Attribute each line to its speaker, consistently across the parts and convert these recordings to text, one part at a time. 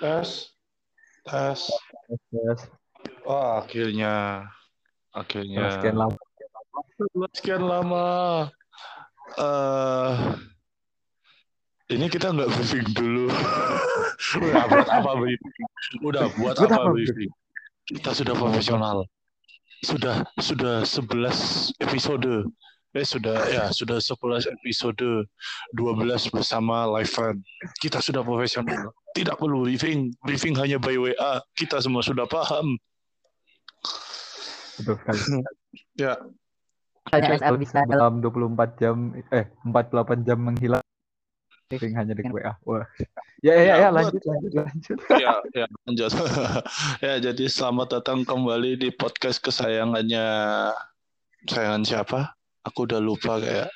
Speaker 1: Tes. Tes.
Speaker 2: Yes.
Speaker 1: Oh, akhirnya. Akhirnya.
Speaker 2: Sekian lama.
Speaker 1: Sekian lama. Eh, ini kita nggak briefing dulu. Udah buat apa briefing? Udah buat apa briefing? Kita sudah profesional. Sudah sudah 11 episode. Eh sudah ya sudah 11 episode 12 bersama live fan. Kita sudah profesional. Tidak perlu briefing. Briefing hanya by WA. Kita semua sudah paham.
Speaker 2: Betul sekali.
Speaker 1: Ya,
Speaker 3: LCSL bisa dalam
Speaker 2: Dalam 24 jam eh 48 jam menghilang Briefing hanya dengan WA. Wah. Ya ya ya,
Speaker 1: Ya,
Speaker 2: lanjut lanjut lanjut.
Speaker 1: ya, ya, lanjut. ya, jadi selamat datang kembali di podcast kesayangannya kesayangan siapa? Aku udah lupa kayak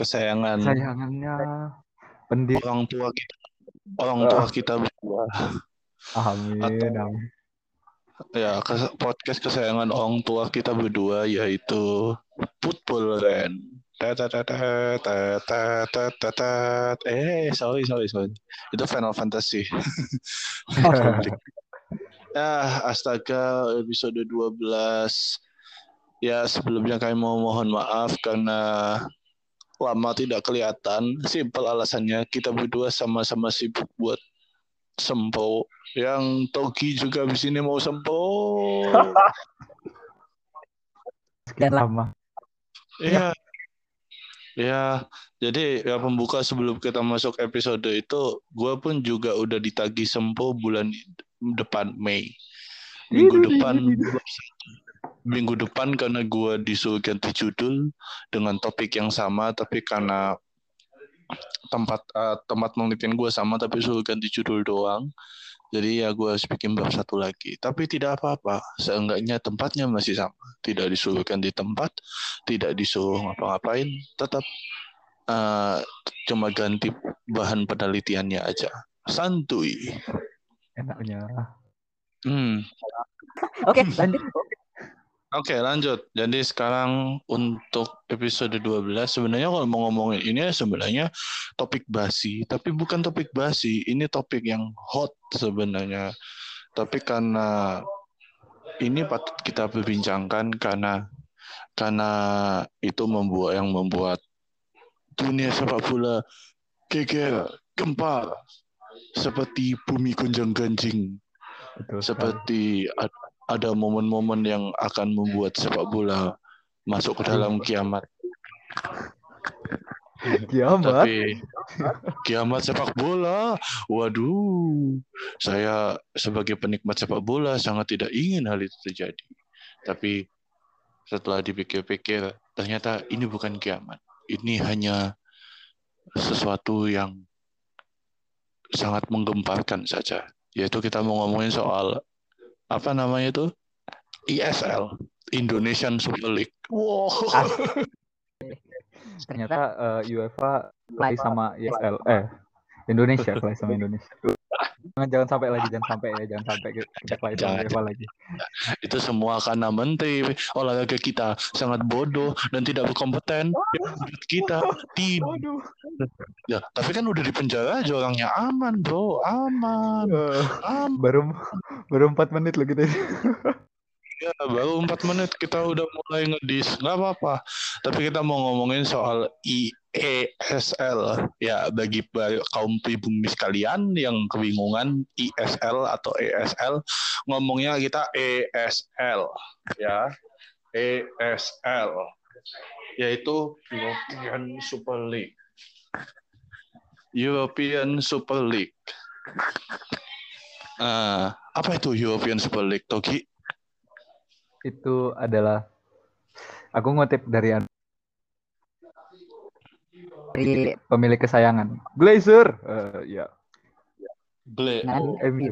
Speaker 1: kesayangan
Speaker 2: Sayangannya pendiri
Speaker 1: orang tua kita. Orang tua kita berdua.
Speaker 2: Amin.
Speaker 1: Atau-
Speaker 2: amin.
Speaker 1: Ya, kes- podcast kesayangan orang tua kita berdua yaitu Football Ren. Eh, sorry, sorry, sorry. Itu Final Fantasy. Ya, astaga, episode 12. Ya, sebelumnya kami mau mohon maaf karena lama tidak kelihatan. Simpel alasannya, kita berdua sama-sama sibuk buat sempo. Yang Togi juga di sini mau sempo.
Speaker 2: Sekian lama.
Speaker 1: Iya. Ya, jadi ya pembuka sebelum kita masuk episode itu, gue pun juga udah ditagih sempo bulan depan Mei. Minggu depan, minggu depan karena gue disuruh ganti judul dengan topik yang sama, tapi karena tempat eh, tempat penelitian gue sama, tapi suruh ganti judul doang. Jadi ya gue harus bikin bab satu lagi. Tapi tidak apa-apa, seenggaknya tempatnya masih sama. Tidak disuruh ganti tempat, tidak disuruh ngapa-ngapain, tetap eh, cuma ganti bahan penelitiannya aja. Santuy.
Speaker 2: Enaknya.
Speaker 1: Hmm.
Speaker 3: Oke, lanjut.
Speaker 1: Oke, lanjut. Jadi sekarang untuk episode 12 sebenarnya kalau mau ngomongin ini sebenarnya topik basi, tapi bukan topik basi, ini topik yang hot sebenarnya. Tapi karena ini patut kita perbincangkan karena karena itu membuat yang membuat dunia sepak bola geger, gempar seperti bumi gonjang-ganjing seperti ada momen-momen yang akan membuat sepak bola masuk ke dalam kiamat.
Speaker 2: Kiamat.
Speaker 1: Tapi kiamat sepak bola, waduh, saya sebagai penikmat sepak bola sangat tidak ingin hal itu terjadi. Tapi setelah dipikir-pikir, ternyata ini bukan kiamat. Ini hanya sesuatu yang sangat menggemparkan saja. Yaitu kita mau ngomongin soal apa namanya itu ISL Indonesian Super League. Wow.
Speaker 2: Ternyata eh, UEFA play sama ISL eh Indonesia play sama Indonesia. Jangan jangan sampai lagi, jangan sampai ya, jangan sampai kita sama
Speaker 1: Jangan.
Speaker 2: Lagi.
Speaker 1: Itu semua karena menteri olahraga kita sangat bodoh dan tidak berkompeten. Ya, kita tidak. Ya, tapi kan udah di penjara aja orangnya aman, bro, aman,
Speaker 2: Eh,
Speaker 1: aman.
Speaker 2: baru baru empat menit loh gitu.
Speaker 1: Ya, baru empat menit kita udah mulai ngedis, nggak apa-apa. Tapi kita mau ngomongin soal IESL. Ya, bagi ba- kaum pribumi sekalian yang kebingungan ISL atau ESL, ngomongnya kita ESL, ya, ESL, yaitu European Super League. European Super League. Ah, apa itu European Super League, Togi?
Speaker 2: Itu adalah aku ngutip dari
Speaker 3: Dari
Speaker 2: pemilik kesayangan Glazer. Eh, ya.
Speaker 1: Ble.
Speaker 3: Nan-
Speaker 2: MU.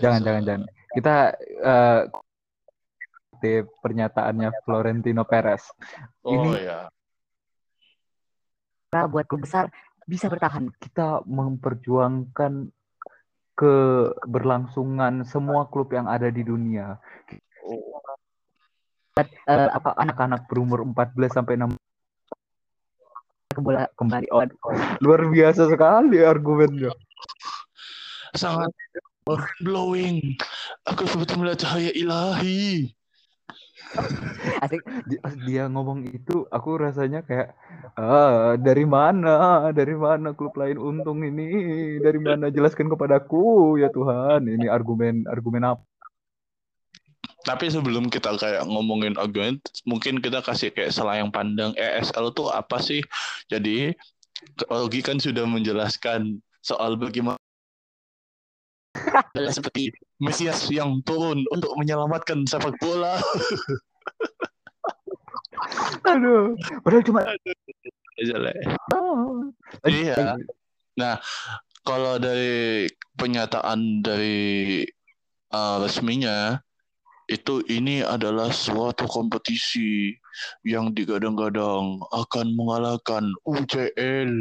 Speaker 2: Jangan jangan jangan. Kita eh di pernyataannya Florentino Perez.
Speaker 1: Oh
Speaker 2: Ini-
Speaker 1: ya.
Speaker 3: Nah, buat klub besar bisa bertahan.
Speaker 2: Kita memperjuangkan keberlangsungan semua klub yang ada di dunia.
Speaker 3: Eh,
Speaker 2: Apa anak-anak berumur 14 sampai 6
Speaker 3: ke bola
Speaker 2: kembali. Oh, luar biasa sekali argumennya.
Speaker 1: sangat blowing. Aku seperti melihat cahaya ilahi.
Speaker 3: Asik.
Speaker 2: Dia ngomong itu aku rasanya kayak ah dari mana dari mana klub lain untung ini dari mana jelaskan kepadaku ya Tuhan ini argumen argumen apa
Speaker 1: Tapi sebelum kita kayak ngomongin argumen, mungkin kita kasih kayak selayang pandang ESL tuh apa sih? Jadi Ogi kan sudah menjelaskan soal bagaimana seperti Mesias yang turun untuk menyelamatkan sepak bola.
Speaker 2: aduh padahal cuma
Speaker 1: Jelek.
Speaker 2: oh.
Speaker 1: Iya. Kalau dari penyataan dari uh, resminya itu ini adalah suatu kompetisi yang digadang-gadang akan mengalahkan UCL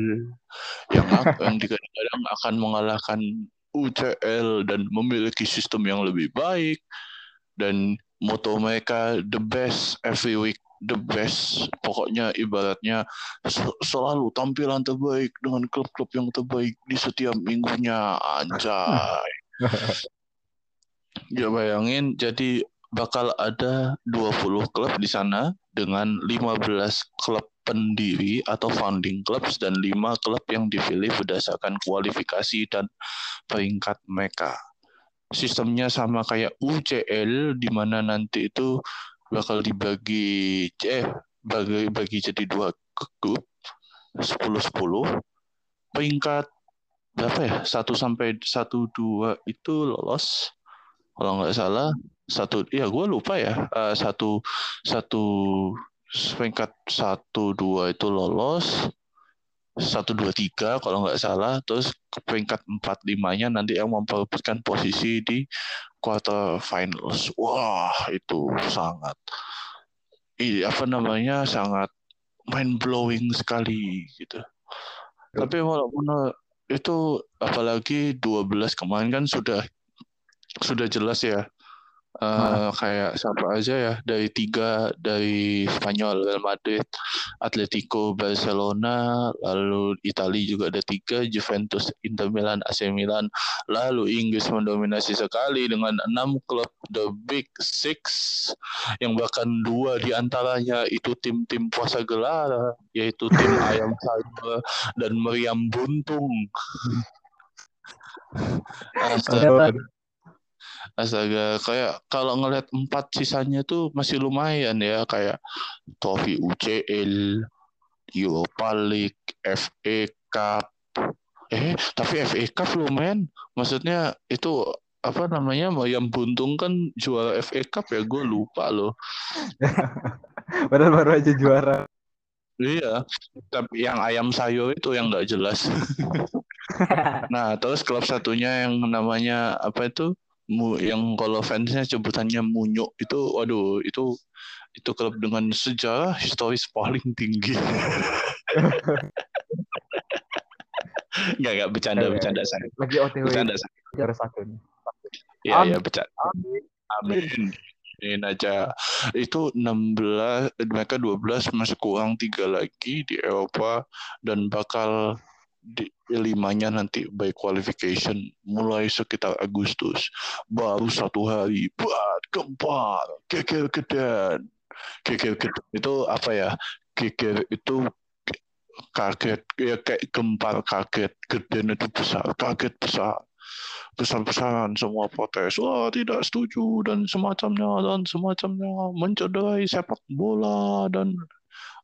Speaker 1: yang yang digadang-gadang akan mengalahkan UCL dan memiliki sistem yang lebih baik. Dan moto mereka the best every week the best. Pokoknya ibaratnya se- selalu tampilan terbaik dengan klub-klub yang terbaik di setiap minggunya. Anjay. Ya bayangin. Jadi bakal ada 20 klub di sana dengan 15 klub pendiri atau founding clubs dan 5 klub yang dipilih berdasarkan kualifikasi dan peringkat mereka. Sistemnya sama kayak UCL di mana nanti itu bakal dibagi eh bagi bagi jadi dua grup 10 10 peringkat berapa ya? 1 sampai 1 2 itu lolos kalau nggak salah satu ya gue lupa ya. Eh, satu satu peringkat satu dua itu lolos satu dua tiga kalau nggak salah. Terus peringkat empat limanya nanti yang memperebutkan posisi di quarter finals wah itu sangat iya apa namanya sangat mind blowing sekali gitu. Tapi walaupun itu apalagi 12 kemarin kan sudah sudah jelas ya Eh, kayak siapa aja ya dari tiga dari Spanyol Real Madrid Atletico Barcelona lalu Italia juga ada tiga Juventus Inter Milan AC Milan lalu Inggris mendominasi sekali dengan enam klub the Big Six yang bahkan dua di antaranya itu tim-tim puasa gelar yaitu tim Ayam Sayur dan Meriam Buntung. Astaga, Astaga, kayak kalau ngelihat empat sisanya tuh masih lumayan ya, kayak trofi UCL, Europa League, FA Cup. Eh, tapi FA Cup men. Maksudnya itu apa namanya yang buntung kan juara FA Cup ya, gue lupa loh.
Speaker 2: padahal baru aja juara
Speaker 1: Iya, tapi yang ayam sayur itu yang nggak jelas. Nah, terus klub satunya yang namanya apa itu? Mu, yang kalau fansnya sebutannya Munyuk itu, waduh, itu itu klub dengan sejarah historis paling tinggi. Nggak, nggak bercanda, bercanda saya.
Speaker 2: lagi OTW
Speaker 1: Bercanda saya.
Speaker 2: juara satu nih
Speaker 1: Iya,
Speaker 2: Amin.
Speaker 1: iya, bercanda. Amin. Amin aja. Itu 16, mereka 12 masih kurang tiga lagi di Eropa dan bakal di limanya nanti by qualification mulai sekitar Agustus. Baru satu hari buat keempat keker kedan. Keker kedan itu apa ya? Keker itu kaget ya kayak gempar kaget geden itu besar kaget besar besar-besaran semua protes wah tidak setuju dan semacamnya dan semacamnya mencederai sepak bola dan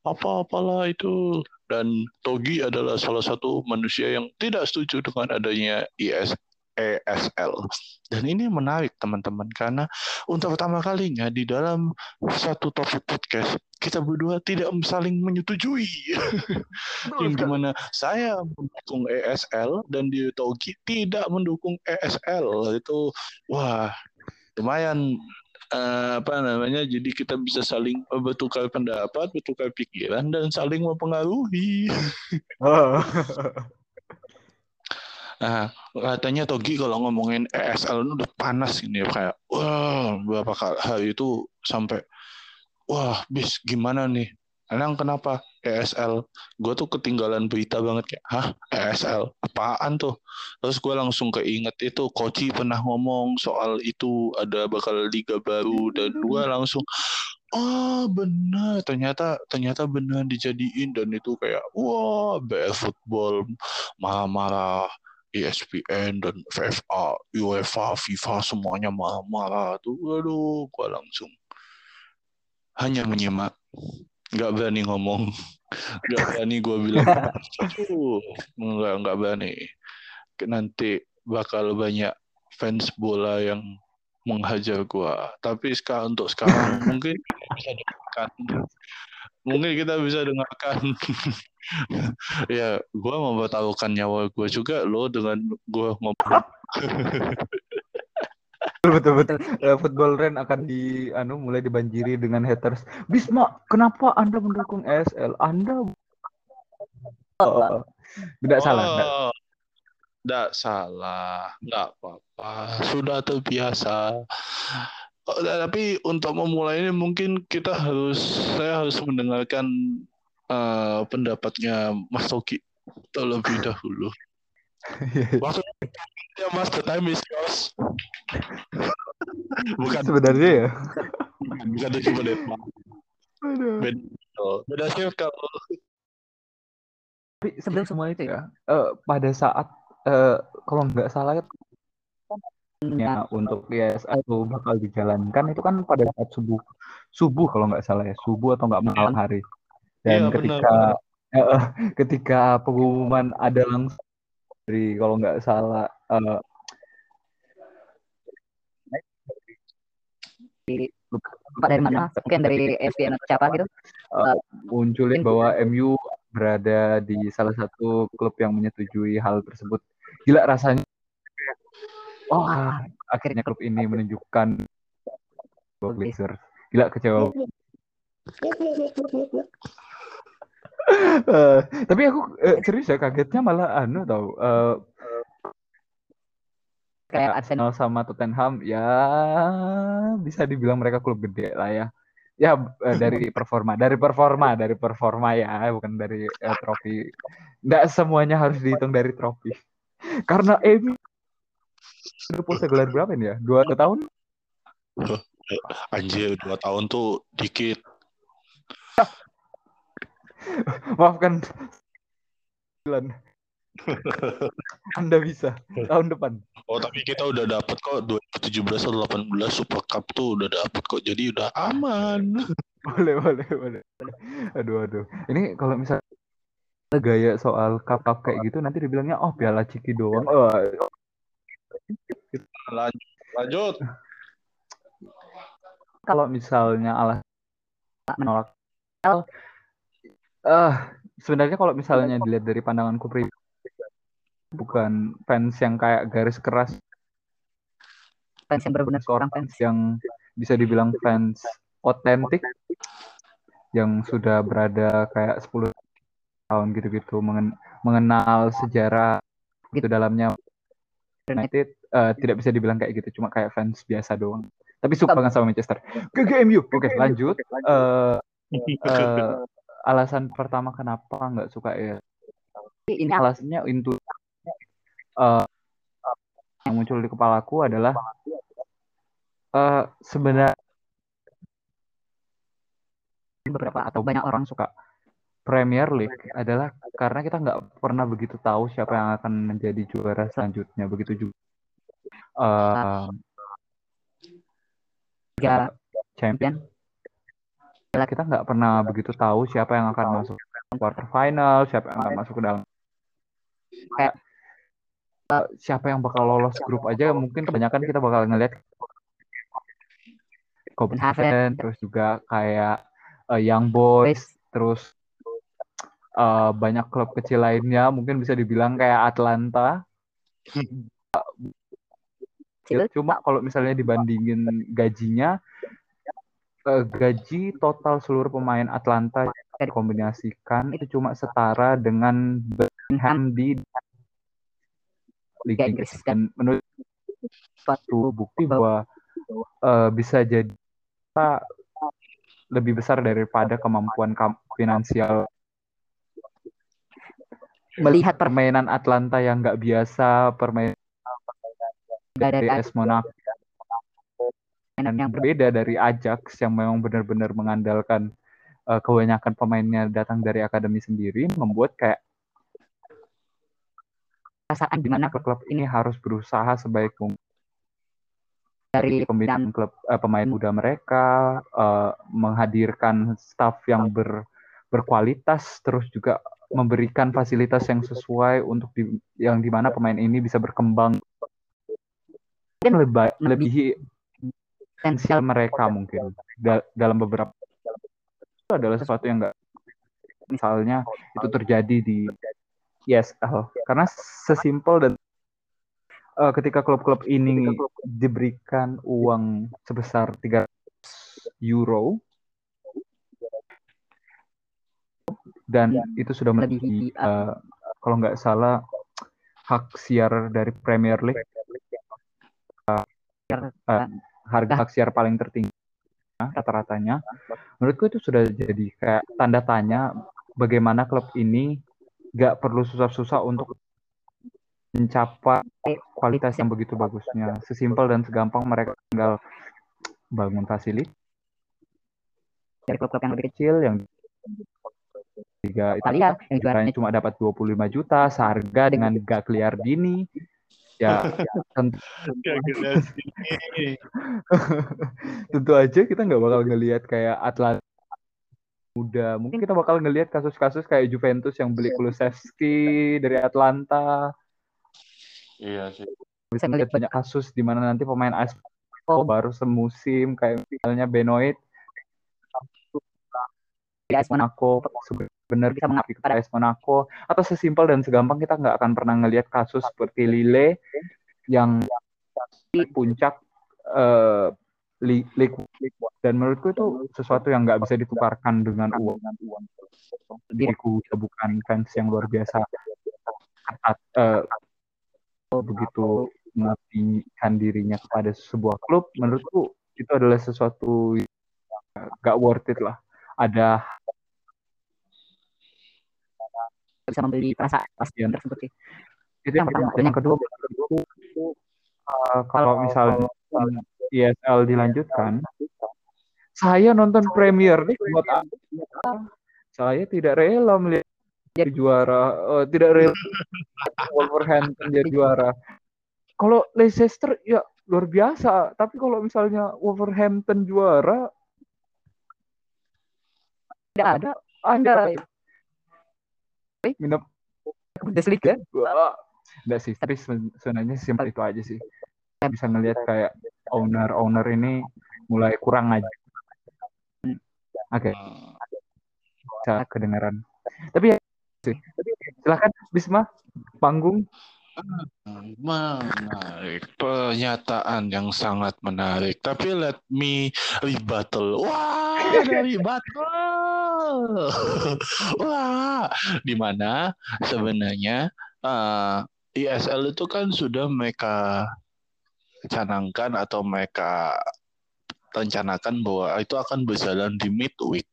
Speaker 1: apa-apalah itu. Dan Togi adalah salah satu manusia yang tidak setuju dengan adanya IS ESL dan ini menarik teman-teman karena untuk pertama kalinya di dalam satu topik podcast kita berdua tidak saling menyetujui. Yang di mana saya mendukung ESL dan di Togi tidak mendukung ESL itu wah lumayan eh, apa namanya jadi kita bisa saling bertukar pendapat bertukar pikiran dan saling mempengaruhi.
Speaker 2: Oh.
Speaker 1: nah katanya Togi kalau ngomongin ESL itu udah panas ini kayak wah beberapa kali hari itu sampai wah bis gimana nih? Emang kenapa ESL gue tuh ketinggalan berita banget kayak hah? ESL apaan tuh? Terus gue langsung keinget itu Koci pernah ngomong soal itu ada bakal liga baru dan gue langsung oh benar ternyata ternyata benar dijadiin. Dan itu kayak wah BF football marah-marah ESPN dan FFA, UEFA, FIFA semuanya marah-marah. Tuh. Aduh, gua langsung hanya menyimak, nggak berani ngomong, nggak berani gue bilang, "Aduh, nggak nggak berani. Nanti bakal banyak fans bola yang menghajar gua. Tapi sekarang untuk sekarang mungkin kita bisa dengarkan, mungkin kita bisa dengarkan. ya, gua mempertaruhkan nyawa gua juga loh dengan gua ngomong.
Speaker 2: Betul betul Eh, football Ren akan di anu mulai dibanjiri dengan haters Bisma kenapa anda mendukung ESL anda oh, tidak salah tidak.
Speaker 1: Oh, Nggak salah, nggak apa-apa, sudah terbiasa. Oh, Tapi untuk memulai ini mungkin kita harus, saya harus mendengarkan eh, pendapatnya Mas Toki terlebih dahulu. Waktu ya Mas, the time is yours. Bukan,
Speaker 2: sebenarnya ya
Speaker 1: bukan, bukan.
Speaker 2: Aduh.
Speaker 1: Beda, beda sih kalau
Speaker 2: Tapi sebelum semua itu ya, eh, pada saat eh, kalau nggak salah ya untuk ISL itu bakal dijalankan itu kan pada saat subuh subuh kalau nggak salah ya subuh atau nggak malam hari
Speaker 1: Iya,
Speaker 2: dan
Speaker 1: benar,
Speaker 2: ketika eh, eh, ketika pengumuman ada langsung dari kalau nggak salah
Speaker 3: Pak dari mana? Mungkin dari ESPN atau siapa gitu.
Speaker 2: eh, munculin bahwa MU berada di salah satu klub yang menyetujui hal tersebut. Gila rasanya oh akhirnya klub ini menunjukkan bahwa Glazers gila kecewa. Eh, tapi aku eh, serius ya kagetnya malah anu tau eh,
Speaker 3: Kayak Arsenal.
Speaker 2: Sama Tottenham ya bisa dibilang mereka klub gede lah ya ya eh, dari performa dari performa dari performa ya bukan dari eh, trofi nggak semuanya harus dihitung dari trofi karena MU udah puasa gelar berapa ini ya dua tahun
Speaker 1: anjir dua tahun tuh dikit.
Speaker 2: maafkan Bulan. Anda bisa tahun depan
Speaker 1: Oh tapi kita udah dapat kok 2017 atau 18 Super Cup tuh udah dapat kok jadi udah aman.
Speaker 2: boleh boleh boleh aduh aduh ini kalau misalnya gaya soal cup cup kayak gitu nanti dibilangnya oh piala ciki doang oh,
Speaker 1: Lanjut. Lanjut.
Speaker 2: kalau misalnya alas menolak
Speaker 3: Oh.
Speaker 2: eh sebenarnya kalau misalnya dilihat dari pandanganku pribadi bukan fans yang kayak garis keras.
Speaker 3: Fans yang benar-benar seorang fans.
Speaker 2: yang bisa dibilang fans otentik yang sudah berada kayak 10 tahun gitu-gitu mengen- mengenal sejarah itu dalamnya United eh, tidak bisa dibilang kayak gitu cuma kayak fans biasa doang. Tapi suka banget sama Manchester. GGMU oke lanjut. Eh, eh, alasan pertama kenapa nggak suka ya?
Speaker 3: Ini
Speaker 2: alasannya itu eh, yang muncul di kepalaku adalah eh sebenarnya
Speaker 3: beberapa atau banyak orang
Speaker 2: suka Premier League adalah karena kita nggak pernah begitu tahu siapa yang akan menjadi juara selanjutnya. Begitu juga eh
Speaker 3: Liga
Speaker 2: champion kita nggak pernah begitu tahu siapa yang akan masuk quarter final siapa yang akan masuk ke dalam. kayak siapa yang bakal lolos grup aja mungkin kebanyakan kita bakal ngeliat Copenhagen terus juga kayak eh, Young Boys terus eh, banyak klub kecil lainnya mungkin bisa dibilang kayak Atlanta. Cuma kalau misalnya dibandingin gajinya eh, gaji total seluruh pemain Atlanta dikombinasikan itu cuma setara dengan Birmingham di Liga Inggris. dan menurut suatu bukti bahwa eh, bisa jadi lebih besar daripada kemampuan kam- finansial
Speaker 3: melihat
Speaker 2: permainan Atlanta yang nggak biasa, permainan
Speaker 3: dari
Speaker 2: AS Monaco
Speaker 3: permainan yang ber-
Speaker 2: berbeda dari Ajax yang memang benar-benar mengandalkan eh, kebanyakan pemainnya datang dari akademi sendiri, membuat kayak
Speaker 3: perasaan di mana
Speaker 2: klub ini harus berusaha sebaik mungkin.
Speaker 3: Dari
Speaker 2: pembinaan klub eh, pemain muda mereka eh, menghadirkan staff yang ber, berkualitas terus juga memberikan fasilitas yang sesuai untuk di, yang di mana pemain ini bisa berkembang. Mungkin lebih melebihi potensial mereka mungkin. Da- dalam beberapa itu adalah sesuatu yang enggak misalnya itu terjadi di ESL karena sesimpel dan eh, ketika klub-klub ini diberikan uang sebesar 300 euro dan itu sudah melebihi eh, kalau nggak salah hak siar dari Premier League. Eh, harga hak siar paling tertinggi rata-ratanya. Menurutku itu sudah jadi kayak tanda tanya bagaimana klub ini nggak perlu susah-susah untuk mencapai kualitas yang begitu bagusnya. Sesimpel dan segampang mereka tinggal bangun fasilitas
Speaker 3: dari klub-klub yang lebih kecil
Speaker 2: yang Liga
Speaker 3: Italia yang juaranya
Speaker 2: cuma dapat 25 juta seharga dengan Gagliardini ya tentu, tentu aja kita nggak bakal ngelihat kayak Atlanta muda. Mungkin kita bakal ngelihat kasus-kasus kayak Juventus yang beli Kulusevski dari Atlanta.
Speaker 1: Iya sih.
Speaker 2: bisa melihat banyak kasus di mana nanti pemain AS
Speaker 3: Oh.
Speaker 2: baru semusim kayak misalnya Benoit.
Speaker 3: Di AS Monaco
Speaker 2: sebenarnya
Speaker 3: Bisa mengabdi
Speaker 2: kepada AS Monaco. Atau sesimpel dan segampang kita nggak akan pernah ngelihat kasus seperti Lille yang di puncak li- Ligue dan menurutku itu sesuatu yang nggak bisa ditukarkan dengan uang diriku juga bukan fans yang luar biasa ketat, eh, begitu mengabdikan dirinya kepada sebuah klub menurutku itu adalah sesuatu yang nggak worth it lah ada
Speaker 3: bisa membeli perasaan
Speaker 2: Iya.
Speaker 3: tersebut sih.
Speaker 2: itu
Speaker 3: Yang pertama.
Speaker 2: pertama yang kedua menurutku eh, kalau misalnya ESL dilanjutkan saya nonton Premier League buat apa? saya tidak rela melihat jadi juara eh, tidak rela Wolverhampton jadi juara. Kalau Leicester ya luar biasa. Tapi kalau misalnya Wolverhampton juara
Speaker 3: Tidak ada
Speaker 2: ada minum.
Speaker 3: Bundesliga.
Speaker 2: Enggak sih, tapi sebenarnya simpel itu aja sih. Bisa ngelihat kayak owner-owner ini mulai kurang aja. Oke, bisa kedengaran. Tapi ya sih. Silakan Bisma, panggung.
Speaker 1: Menarik, pernyataan yang sangat menarik. Tapi let me rebuttal. Wah, ada rebuttal. Wah, di mana sebenarnya eh, ISL itu kan sudah mereka canangkan atau mereka rencanakan bahwa itu akan berjalan di midweek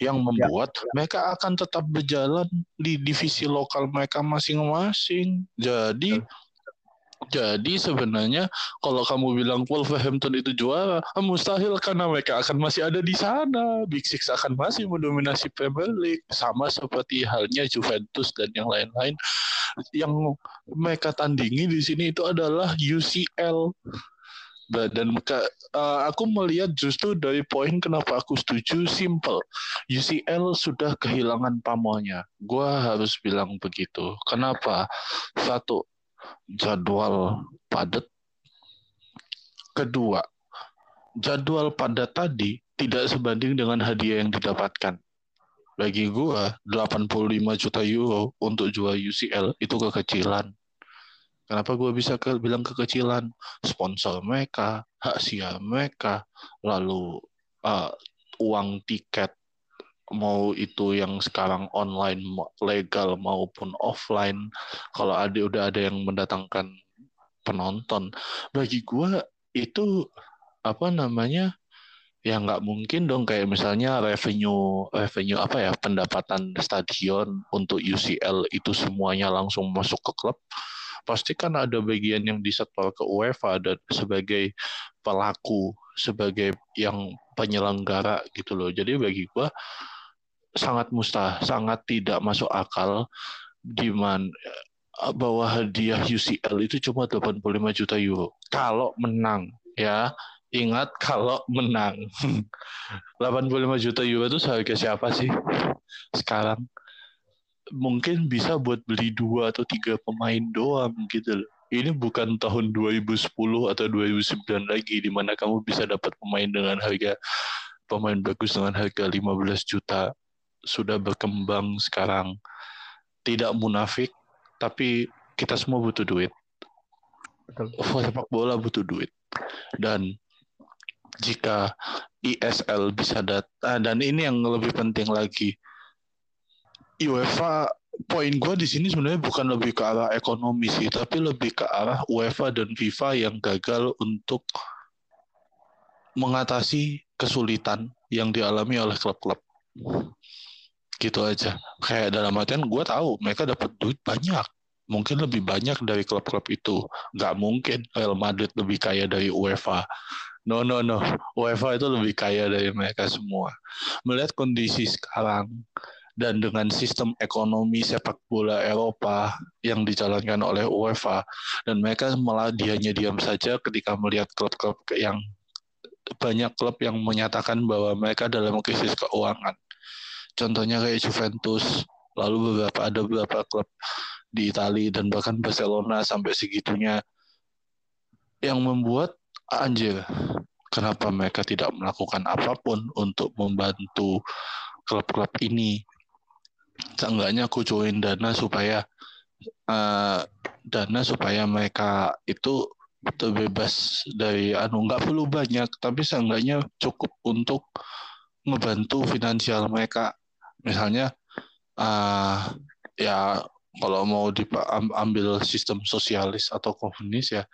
Speaker 1: yang membuat mereka akan tetap berjalan di divisi lokal mereka masing-masing. Jadi jadi sebenarnya kalau kamu bilang Wolverhampton itu juara, ah, mustahil karena mereka akan masih ada di sana. Big Six akan masih mendominasi Premier League sama seperti halnya Juventus dan yang lain-lain. Yang mereka tandingi di sini itu adalah UCL. Dan eh, aku melihat justru dari poin kenapa aku setuju simple. UCL sudah kehilangan pamornya. Gua harus bilang begitu. Kenapa? Satu, jadwal padat. Kedua, jadwal padat tadi tidak sebanding dengan hadiah yang didapatkan. Bagi gua, 85 juta euro untuk jual UCL itu kekecilan. Kenapa gua bisa ke, bilang kekecilan? Sponsor mereka, hak siar mereka, lalu uh, uang tiket mau itu yang sekarang online legal maupun offline kalau ada udah ada yang mendatangkan penonton. Bagi gua itu apa namanya ya nggak mungkin dong kayak misalnya revenue revenue apa ya pendapatan stadion untuk UCL itu semuanya langsung masuk ke klub. Pasti kan ada bagian yang disetor ke UEFA dan sebagai pelaku sebagai yang penyelenggara gitu loh. Jadi bagi gua sangat mustah sangat tidak masuk akal di mana bahwa hadiah UCL itu cuma 85 juta euro kalau menang ya Ingat kalau menang. 85 juta euro itu seharga siapa sih sekarang? Mungkin bisa buat beli dua atau tiga pemain doang gitu loh. Ini bukan tahun 2010 atau 2009 lagi di mana kamu bisa dapat pemain dengan harga pemain bagus dengan harga 15 juta. Sudah berkembang sekarang. Tidak munafik, tapi kita semua butuh duit.
Speaker 2: Betul.
Speaker 1: Sepak bola butuh duit. Dan jika ISL bisa datang dan ini yang lebih penting lagi UEFA poin gue di sini sebenarnya bukan lebih ke arah ekonomi sih tapi lebih ke arah UEFA dan FIFA yang gagal untuk mengatasi kesulitan yang dialami oleh klub-klub gitu aja kayak dalam artian gue tahu mereka dapat duit banyak mungkin lebih banyak dari klub-klub itu nggak mungkin Real Madrid lebih kaya dari UEFA No, no, no. UEFA itu lebih kaya dari mereka semua. Melihat kondisi sekarang dan dengan sistem ekonomi sepak bola Eropa yang dijalankan oleh UEFA dan mereka malah dianya diam saja ketika melihat klub-klub yang banyak klub yang menyatakan bahwa mereka dalam krisis keuangan. Contohnya kayak Juventus, lalu beberapa ada beberapa klub di Italia dan bahkan Barcelona sampai segitunya. Yang membuat anjir kenapa mereka tidak melakukan apa pun untuk membantu klub-klub ini? Seenggaknya kucuin dana supaya uh, dana supaya mereka itu terbebas dari anu nggak perlu banyak tapi seenggaknya cukup untuk membantu finansial mereka misalnya uh, ya kalau mau diambil sistem sosialis atau komunis ya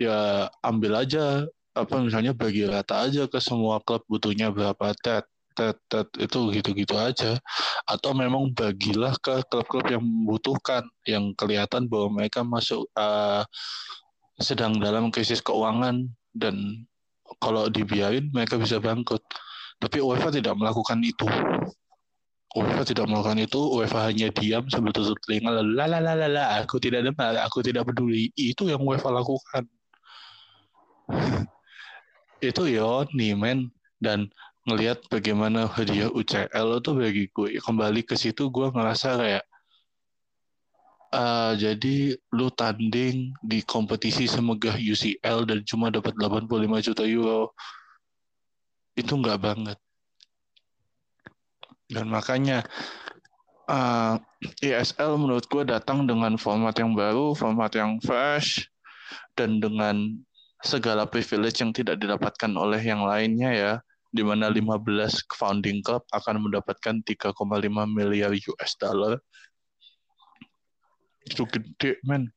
Speaker 1: ya ambil aja apa misalnya bagi rata aja ke semua klub butuhnya berapa tet tet tet itu gitu-gitu aja. Atau memang bagilah ke klub-klub yang membutuhkan yang kelihatan bahwa mereka masuk uh, sedang dalam krisis keuangan dan kalau dibiarin mereka bisa bangkrut. Tapi UEFA tidak melakukan itu UEFA tidak melakukan itu, UEFA hanya diam sambil tutup telinga lalu la la la la la, aku tidak dengar, aku tidak peduli. Itu yang UEFA lakukan. itu Yoni men dan ngelihat bagaimana hadiah UCL itu bagi gue kembali ke situ gue ngerasa kayak uh, jadi lu tanding di kompetisi semegah UCL dan cuma dapat 85 juta euro itu nggak banget dan makanya uh, eh, ESL menurut gue datang dengan format yang baru, format yang fresh, dan dengan segala privilege yang tidak didapatkan oleh yang lainnya ya, di mana 15 founding club akan mendapatkan 3,5 miliar US dollar. Itu gede, men.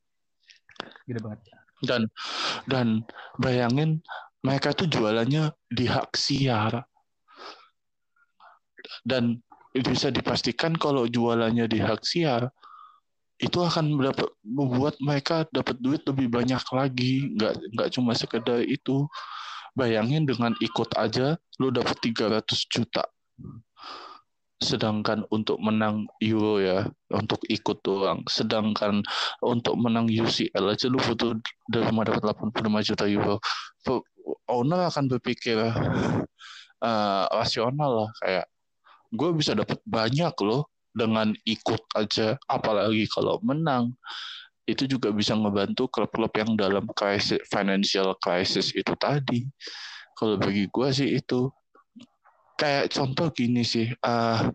Speaker 2: Gede banget.
Speaker 1: Dan dan bayangin mereka tuh jualannya di hak siar dan bisa dipastikan kalau jualannya di hak itu akan mendapat, membuat mereka dapat duit lebih banyak lagi. Nggak nggak cuma sekedar itu. Bayangin dengan ikut aja lu dapat 300 juta. Sedangkan untuk menang Euro ya untuk ikut doang. Sedangkan untuk menang UCL aja lu butuh dalam dapat 85 juta Euro. Owner akan berpikir uh, rasional lah kayak gue bisa dapat banyak loh dengan ikut aja apalagi kalau menang. Itu juga bisa ngebantu klub-klub yang dalam crisis, financial crisis itu tadi. Kalau bagi gue sih itu kayak contoh gini sih uh,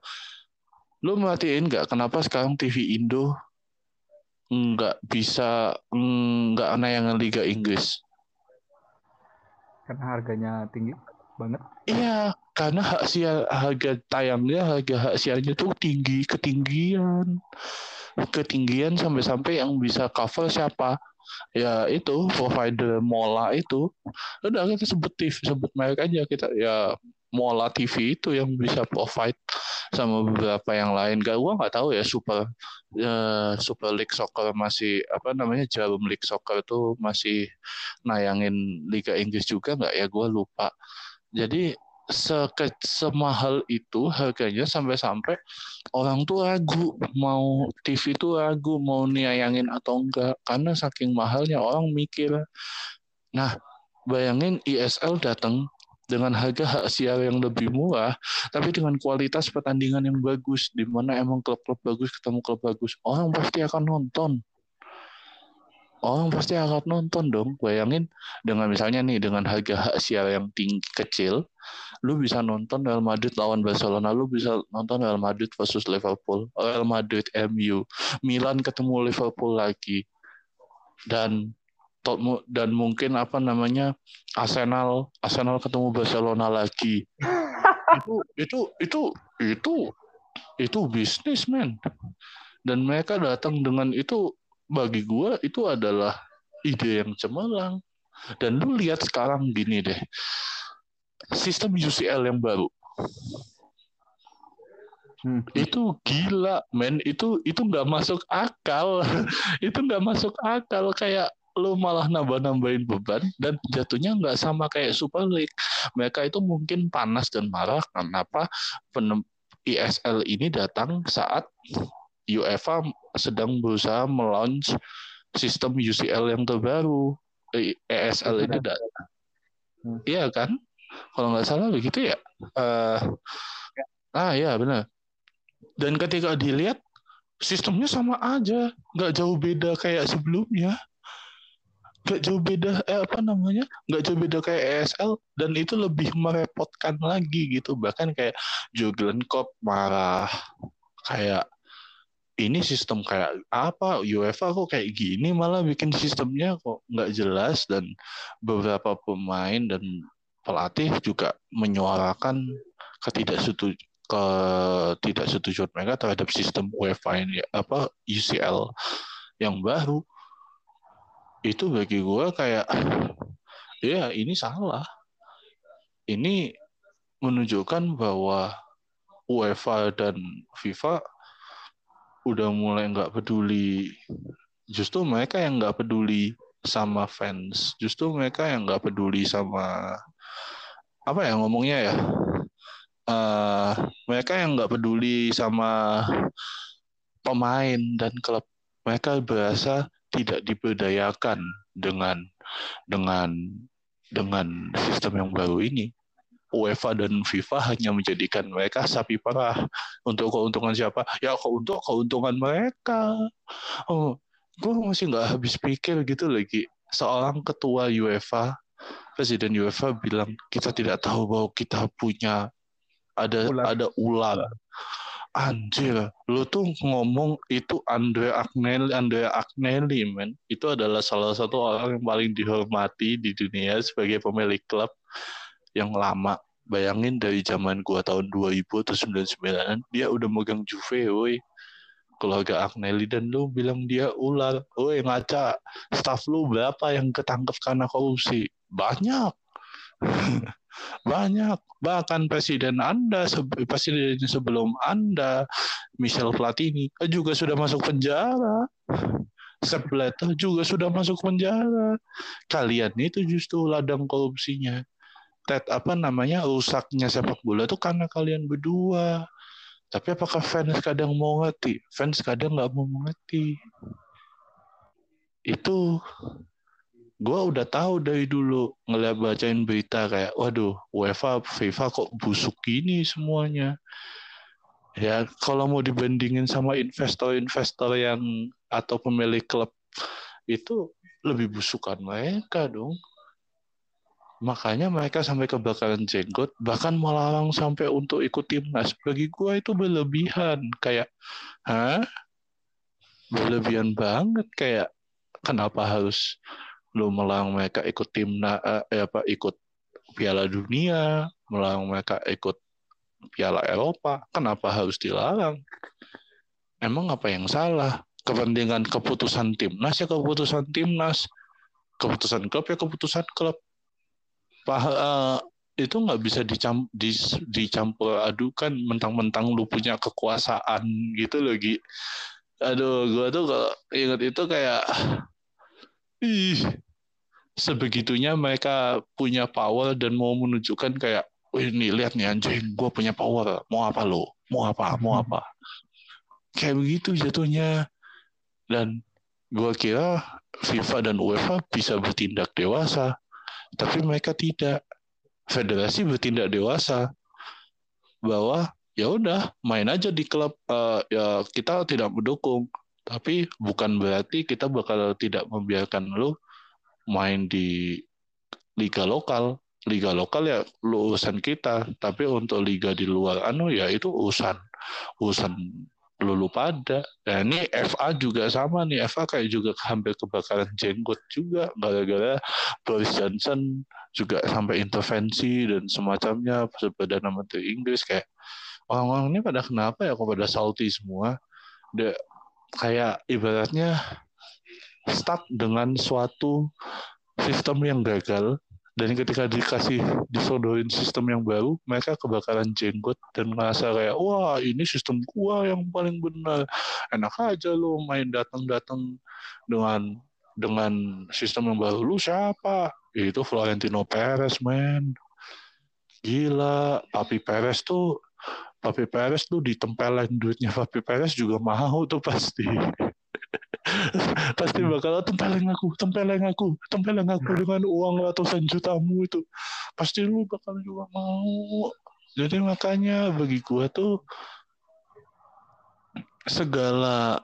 Speaker 1: lu merhatiin nggak kenapa sekarang TV Indo nggak bisa nggak yang Liga Inggris?
Speaker 2: Karena harganya tinggi banget
Speaker 1: iya karena hak siar harga tayangnya harga hak siarnya tuh tinggi ketinggian ketinggian sampai-sampai yang bisa cover siapa ya itu provider mola itu udah kita sebut TV sebut merek aja kita ya Mola TV itu yang bisa provide sama beberapa yang lain. Gak gua nggak tahu ya Super eh, Super League Soccer masih apa namanya Jarum League Soccer itu masih nayangin Liga Inggris juga nggak ya? Gua lupa. Jadi seke, semahal itu harganya sampai-sampai orang tuh ragu mau TV itu ragu mau nayangin atau enggak karena saking mahalnya orang mikir. Nah, bayangin ISL datang dengan harga hak siar yang lebih murah, tapi dengan kualitas pertandingan yang bagus, di mana emang klub-klub bagus ketemu klub bagus, orang pasti akan nonton. Orang pasti akan nonton dong. Bayangin dengan misalnya nih dengan harga hak siar yang tinggi kecil, lu bisa nonton Real Madrid lawan Barcelona, lu bisa nonton Real Madrid versus Liverpool, Real Madrid MU, Milan ketemu Liverpool lagi, dan dan mungkin apa namanya Arsenal Arsenal ketemu Barcelona lagi. Itu itu itu itu itu bisnis men. Dan mereka datang dengan itu bagi gue itu adalah ide yang cemerlang dan lu lihat sekarang gini deh sistem UCL yang baru Hmm. Itu gila, men. Itu itu nggak masuk akal. itu nggak masuk akal kayak lu malah nambah-nambahin beban dan jatuhnya nggak sama kayak Super League. Mereka itu mungkin panas dan marah kenapa ISL ini datang saat UEFA sedang berusaha melaunch sistem UCL yang terbaru. ESL ini datang. Hmm. Iya kan? Kalau nggak salah begitu ya. Uh, ah ya benar. Dan ketika dilihat sistemnya sama aja, nggak jauh beda kayak sebelumnya nggak jauh beda eh, apa namanya nggak jauh beda kayak ESL dan itu lebih merepotkan lagi gitu bahkan kayak Jurgen Klopp marah kayak ini sistem kayak apa UEFA kok kayak gini malah bikin sistemnya kok nggak jelas dan beberapa pemain dan pelatih juga menyuarakan ketidaksetuju ketidaksetujuan mereka terhadap sistem UEFA ini apa UCL yang baru. Itu bagi gue kayak ya ini salah. Ini menunjukkan bahwa UEFA dan FIFA udah mulai nggak peduli. Justru mereka yang nggak peduli sama fans. Justru mereka yang nggak peduli sama apa ya ngomongnya ya? Uh, mereka yang nggak peduli sama pemain dan klub. Mereka berasa tidak diberdayakan dengan dengan dengan sistem yang baru ini. UEFA dan FIFA hanya menjadikan mereka sapi perah untuk keuntungan siapa? Ya untuk keuntungan mereka. Oh, gue masih nggak habis pikir gitu lagi. Seorang ketua UEFA, presiden UEFA bilang kita tidak tahu bahwa kita punya ada ular. ada ular Anjir, lu tuh ngomong itu Andre Agnelli, Andre Agnelli, men. Itu adalah salah satu orang yang paling dihormati di dunia sebagai pemilik klub yang lama. Bayangin dari zaman gua tahun 2000 atau 99 dia udah megang Juve, woi. Keluarga Agnelli dan lu bilang dia ular. Woi, ngaca. Staff lu berapa yang ketangkep karena korupsi? Banyak. Banyak. Bahkan presiden Anda, presiden sebelum Anda, Michel Platini, juga sudah masuk penjara. Sepp juga sudah masuk penjara. Kalian itu justru ladang korupsinya. Ted apa namanya rusaknya sepak bola itu karena kalian berdua. Tapi apakah fans kadang mau ngerti? Fans kadang nggak mau mengerti. Itu gue udah tahu dari dulu ngeliat bacain berita kayak waduh UEFA FIFA kok busuk gini semuanya ya kalau mau dibandingin sama investor-investor yang atau pemilik klub itu lebih busukan mereka dong makanya mereka sampai kebakaran jenggot bahkan melarang sampai untuk ikut timnas bagi gue itu berlebihan kayak hah berlebihan banget kayak kenapa harus lu melarang mereka ikut timna eh, apa ikut Piala Dunia, melarang mereka ikut Piala Eropa, kenapa harus dilarang? Emang apa yang salah? Kepentingan keputusan timnas ya keputusan timnas, keputusan klub ya keputusan klub. Uh, itu nggak bisa dicam, dis- dicampur adukan mentang-mentang lu punya kekuasaan gitu loh Gi. Aduh, gua tuh kalau inget itu kayak ih sebegitunya mereka punya power dan mau menunjukkan kayak Wih, nih lihat nih anjing, gue punya power. Mau apa lo? Mau apa? Mau apa? Kayak begitu jatuhnya. Dan gue kira FIFA dan UEFA bisa bertindak dewasa, tapi mereka tidak. Federasi bertindak dewasa. Bahwa ya udah main aja di klub uh, ya kita tidak mendukung. Tapi bukan berarti kita bakal tidak membiarkan lo main di liga lokal. Liga lokal ya lu urusan kita. Tapi untuk liga di luar anu ya itu urusan urusan lulu pada. Nah ini FA juga sama nih. FA kayak juga hampir kebakaran jenggot juga gara-gara Boris Johnson juga sampai intervensi dan semacamnya perdana menteri Inggris. Kayak orang-orang ini pada kenapa ya kok pada salty semua? Dia kayak ibaratnya stuck dengan suatu sistem yang gagal dan ketika dikasih disodorin sistem yang baru mereka kebakaran jenggot dan merasa kayak wah ini sistem gua yang paling benar. Enak aja lo main datang-datang dengan dengan sistem yang baru. Lu siapa? Itu Florentino Perez men. Gila. Papi Perez tuh Papi Perez tuh ditempelin duitnya Papi Perez juga mahal tuh pasti pasti hmm. bakal tempeleng aku, tempeleng aku, tempeleng aku dengan uang ratusan jutamu itu. Pasti lu bakal juga mau. Jadi makanya bagi gua tuh segala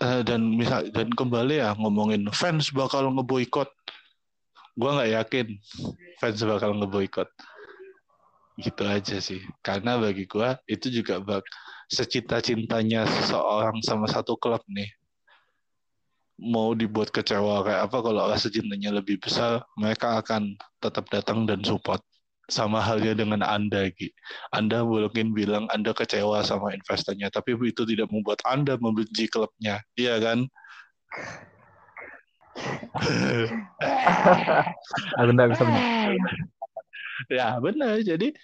Speaker 1: uh, dan misal dan kembali ya ngomongin fans bakal ngeboikot. Gua nggak yakin fans bakal ngeboikot. Gitu aja sih. Karena bagi gua itu juga bak secita-cintanya seseorang sama satu klub nih mau dibuat kecewa kayak apa kalau rasa cintanya lebih besar mereka akan tetap datang dan support. Sama halnya dengan Anda Ki. Anda mungkin bilang Anda kecewa sama investornya tapi itu tidak membuat Anda membenci klubnya. Iya kan?
Speaker 2: Benar bisa benar
Speaker 1: ya benar. Jadi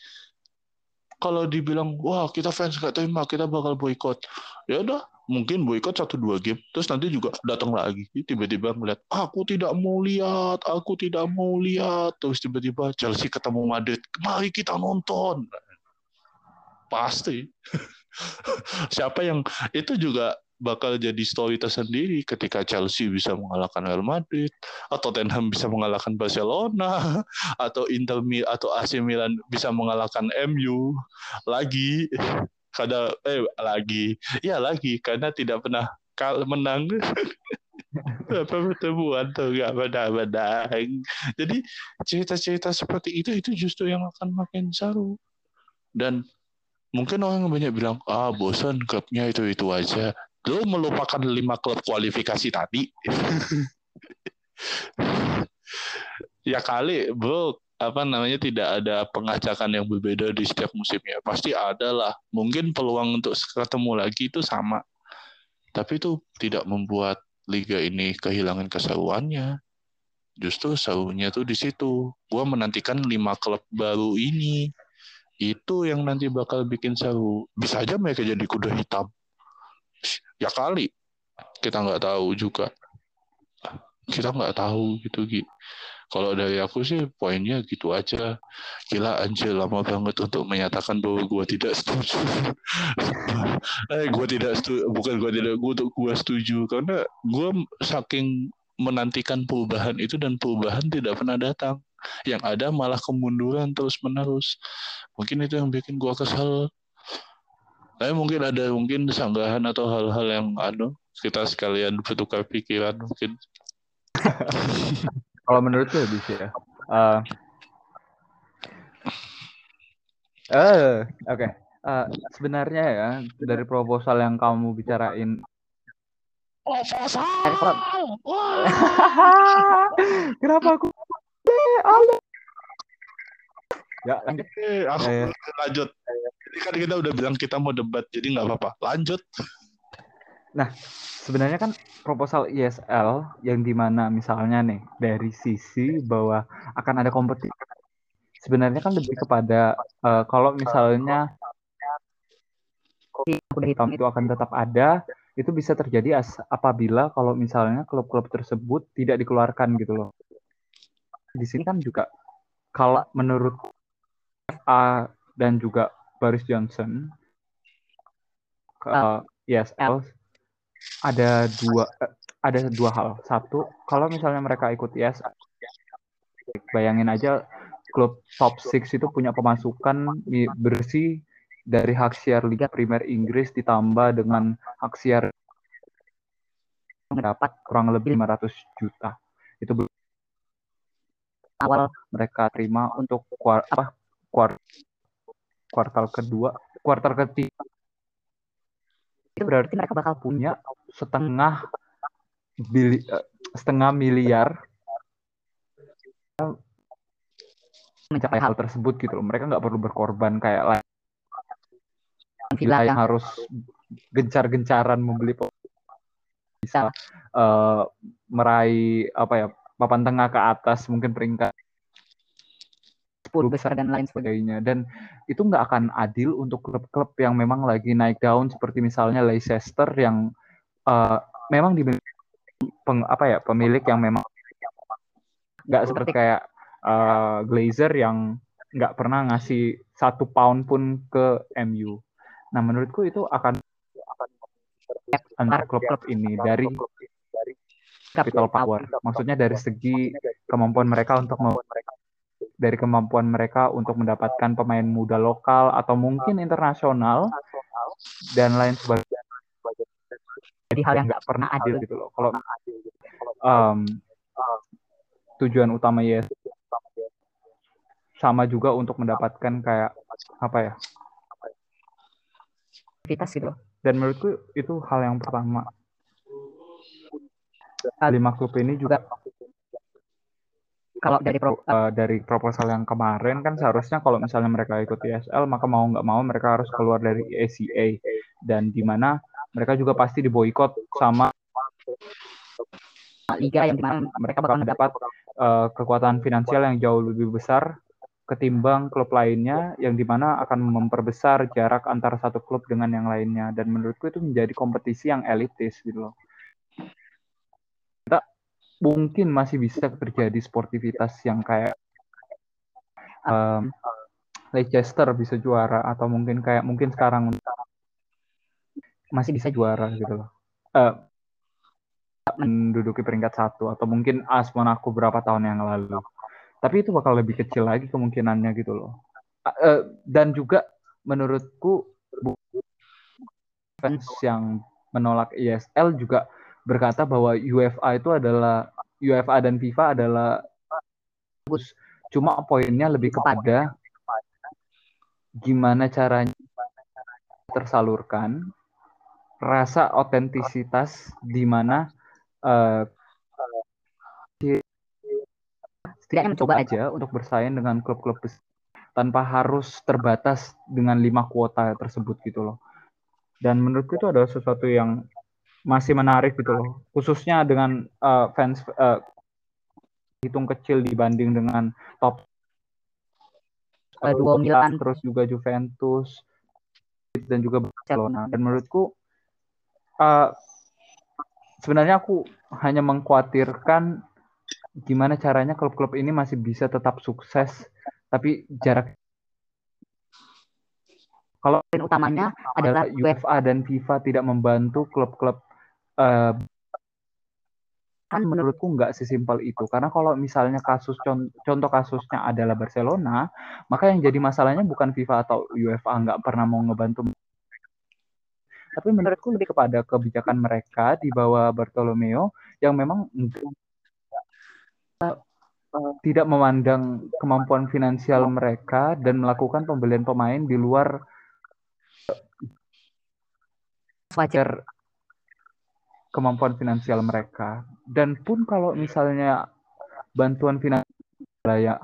Speaker 1: kalau dibilang wah kita fans nggak terima kita bakal boykot. Ya udah mungkin boykot satu dua game terus nanti juga datang lagi. Tiba-tiba melihat aku tidak mau lihat aku tidak mau lihat. Terus tiba-tiba Chelsea ketemu Madrid mari kita nonton. Pasti. Siapa yang itu juga bakal jadi story tersendiri ketika Chelsea bisa mengalahkan Real Madrid atau Tottenham bisa mengalahkan Barcelona atau Inter atau AC Milan bisa mengalahkan MU lagi kada eh lagi. Ya lagi. Karena tidak pernah kal menang. Apa pertemuan tuh? Gak pada jadi cerita-cerita seperti itu itu justru yang akan makin seru. Dan mungkin orang banyak bilang ah bosan klubnya itu itu aja. Lo melupakan lima klub kualifikasi tadi. Ya kali bro apa namanya tidak ada pengacakan yang berbeda di setiap musimnya. Pasti ada lah. Mungkin peluang untuk ketemu lagi itu sama. Tapi itu tidak membuat liga ini kehilangan keseruannya. Justru serunya tuh di situ. Gue menantikan lima klub baru ini. Itu yang nanti bakal bikin seru. Bisa aja mereka jadi kuda hitam. Ya kali. Kita nggak tahu juga. Kita nggak tahu gitu gitu kalau dari aku sih poinnya gitu aja. Gila anjir lama banget untuk menyatakan bahwa gue tidak setuju. eh gue tidak setuju, bukan gue tidak gue untuk gue setuju karena gue saking menantikan perubahan itu dan perubahan tidak pernah datang. Yang ada malah kemunduran terus menerus. Mungkin itu yang bikin gue kesal. Tapi mungkin ada mungkin sanggahan atau hal-hal yang anu kita sekalian bertukar pikiran mungkin.
Speaker 2: Kalau menurut tuh bisa ya. Uh, uh, oke. Okay. Uh, sebenarnya ya dari proposal yang kamu bicarain
Speaker 1: proposal.
Speaker 2: Kenapa aku? Allah.
Speaker 1: Ya, lanjut. Eh, aku eh. lanjut. Jadi kan kita udah bilang kita mau debat, jadi nggak apa-apa. Lanjut.
Speaker 2: Nah, sebenarnya kan proposal ISL yang di mana misalnya nih dari sisi bahwa akan ada kompetisi sebenarnya kan lebih kepada uh, kalau misalnya tahun itu akan tetap ada itu bisa terjadi as apabila kalau misalnya klub-klub tersebut tidak dikeluarkan gitu loh. Di sini kan juga kalau menurut FA dan juga Boris Johnson uh, ESL ada dua uh, ada dua hal satu kalau misalnya mereka ikut ESL bayangin aja klub top 6 itu punya pemasukan bersih dari hak siar Liga Primer Inggris ditambah dengan hak siar mendapat kurang lebih 500 juta. Itu awal mereka terima untuk kuar, apa kuar, kuartal kedua, kuartal ketiga. Itu berarti mereka bakal punya setengah bili, eh, setengah miliar mencapai hal tersebut gitu loh. Mereka nggak perlu berkorban kayak lain. Villa yang harus gencar-gencaran membeli bisa uh, meraih apa ya papan tengah ke atas mungkin peringkat 10 besar dan lain sebagainya dan itu nggak akan adil untuk klub-klub yang memang lagi naik daun seperti misalnya Leicester yang uh, memang di peng, apa ya pemilik yang memang nggak seperti kayak uh, Glazer yang nggak pernah ngasih satu pound pun ke MU. Nah menurutku itu akan antar klub-klub ini dari capital power. Maksudnya dari segi kemampuan mereka untuk dari kemampuan mereka untuk mendapatkan pemain muda lokal atau mungkin internasional dan lain sebagainya. Jadi hal yang nggak pernah adil gitu. loh. Kalau um, tujuan utama yes sama juga untuk mendapatkan kayak apa ya? Aktivitas gitu. Dan menurutku itu hal yang pertama. Lima klub ini juga kalau dari pro, uh, dari proposal yang kemarin kan seharusnya kalau misalnya mereka ikut ISL maka mau nggak mau mereka harus keluar dari ACA dan di mana mereka juga pasti diboykot sama liga yang di mana mereka bakal mendapat uh, kekuatan finansial yang jauh lebih besar ketimbang klub lainnya yang di mana akan memperbesar jarak antara satu klub dengan yang lainnya dan menurutku itu menjadi kompetisi yang elitis gitu loh. Mungkin masih bisa terjadi sportivitas yang kayak um, Leicester bisa juara atau mungkin kayak mungkin sekarang masih bisa juara gitu loh. Uh, menduduki peringkat satu atau mungkin AS Monaco berapa tahun yang lalu tapi itu bakal lebih kecil lagi kemungkinannya gitu loh uh, dan juga menurutku fans yang menolak ISL juga berkata bahwa UEFA itu adalah UEFA dan FIFA adalah bagus. Cuma poinnya lebih kepada gimana caranya tersalurkan rasa otentisitas di mana uh, setidaknya mencoba. aja untuk bersaing dengan klub-klub tanpa harus terbatas dengan lima kuota tersebut gitu loh. Dan menurutku itu adalah sesuatu yang masih menarik gitu loh, khususnya dengan uh, fans uh, hitung kecil dibanding dengan top dua Milan terus juga Juventus dan juga Barcelona. Dan menurutku uh, sebenarnya aku hanya mengkhawatirkan gimana caranya klub-klub ini masih bisa tetap sukses tapi jarak kalau utamanya adalah UEFA dan FIFA tidak membantu klub-klub uh, kan menurutku nggak sesimpel itu. Karena kalau misalnya kasus contoh kasusnya adalah Barcelona maka yang jadi masalahnya bukan FIFA atau UEFA nggak pernah mau ngebantu tapi menurutku lebih kepada kebijakan mereka di bawah Bartolomeo yang memang tidak memandang kemampuan finansial mereka dan melakukan pembelian pemain di luar wajar kemampuan finansial mereka. Dan pun kalau misalnya bantuan finansial ya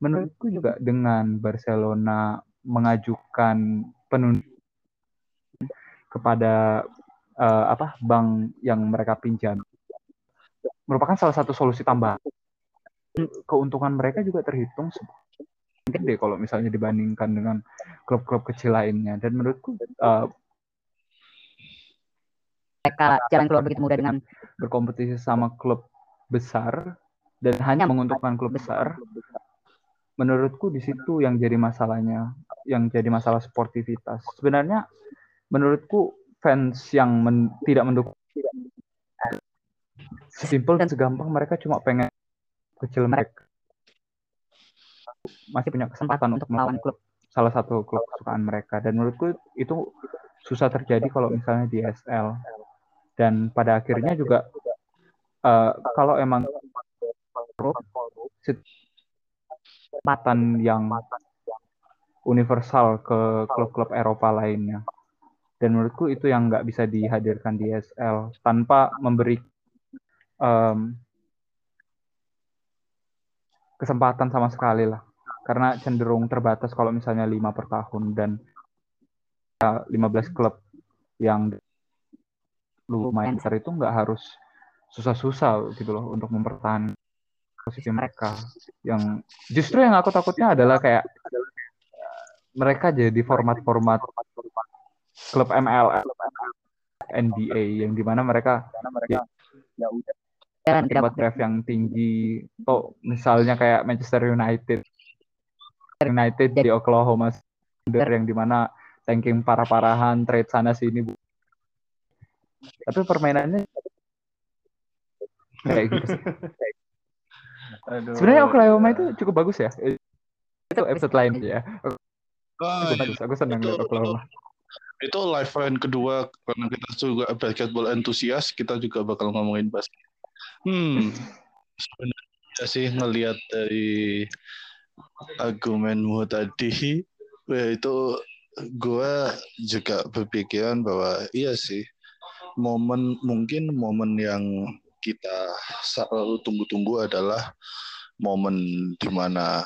Speaker 2: menurutku juga dengan Barcelona mengajukan penundaan kepada uh, apa bank yang mereka pinjam merupakan salah satu solusi tambahan keuntungan mereka juga terhitung gede kalau misalnya dibandingkan dengan klub-klub kecil lainnya dan menurutku uh,
Speaker 3: mereka jalan keluar begitu mudah dengan
Speaker 2: berkompetisi sama klub besar dan hanya menguntungkan klub besar. menurutku di situ yang jadi masalahnya yang jadi masalah sportivitas. Sebenarnya menurutku fans yang men tidak mendukung sesimpel dan segampang mereka cuma pengen kecil mereka masih punya kesempatan untuk melawan klub. salah satu klub kesukaan mereka. Dan menurutku itu susah terjadi kalau misalnya di SL dan pada akhirnya juga uh, kalau emang kesempatan yang universal ke klub-klub Eropa lainnya. Dan menurutku itu yang nggak bisa dihadirkan di SL tanpa memberi um, kesempatan sama sekali lah. Karena cenderung terbatas kalau misalnya lima per tahun dan ya, 15 klub yang lumayan besar itu nggak harus susah-susah gitu loh untuk mempertahankan posisi mereka. Yang justru yang aku takutnya adalah kayak mereka jadi format-format klub ML NBA yang di mana mereka ya, ya udah. buat draft yang tinggi. Tuh misalnya kayak Manchester United. United di Oklahoma Thunder yang di mana tanking parah-parahan trade sana sini bu tapi permainannya kayak gitu sih. Sebenarnya Oklahoma itu cukup bagus ya. Itu episode lain ya.
Speaker 1: Oh,
Speaker 2: bagus. Aku senang lihat Oklahoma.
Speaker 1: Itu live fan kedua karena kita juga basketball entusias, kita juga bakal ngomongin basket. Hmm. Sebenarnya sih ngelihat dari argumenmu tadi ya itu gue juga berpikiran bahwa iya sih momen mungkin momen yang kita selalu tunggu-tunggu adalah momen di mana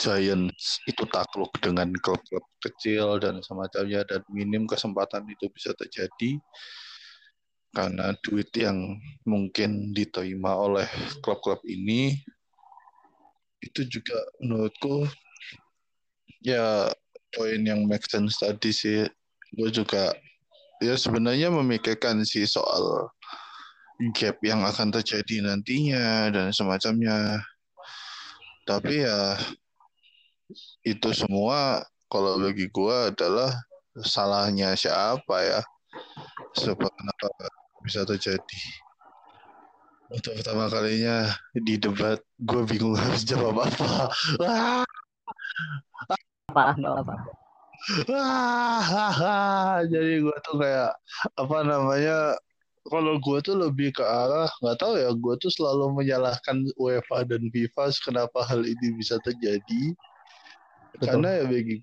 Speaker 1: Giants itu takluk dengan klub-klub kecil dan semacamnya dan minim kesempatan itu bisa terjadi karena duit yang mungkin diterima oleh klub-klub ini. Itu juga menurutku ya poin yang make sense tadi sih. Gue juga ya sebenarnya memikirkan sih soal gap yang akan terjadi nantinya dan semacamnya tapi ya itu semua kalau bagi gue adalah salahnya siapa ya sebab kenapa bisa terjadi untuk pertama kalinya di debat gue bingung harus jawab apa. Wah.
Speaker 3: Apa? apa.
Speaker 1: Wah, jadi gue tuh kayak apa namanya kalau gue tuh lebih ke arah nggak tahu ya gue tuh selalu menyalahkan UEFA dan FIFA kenapa hal ini bisa terjadi. Betul. karena ya bagi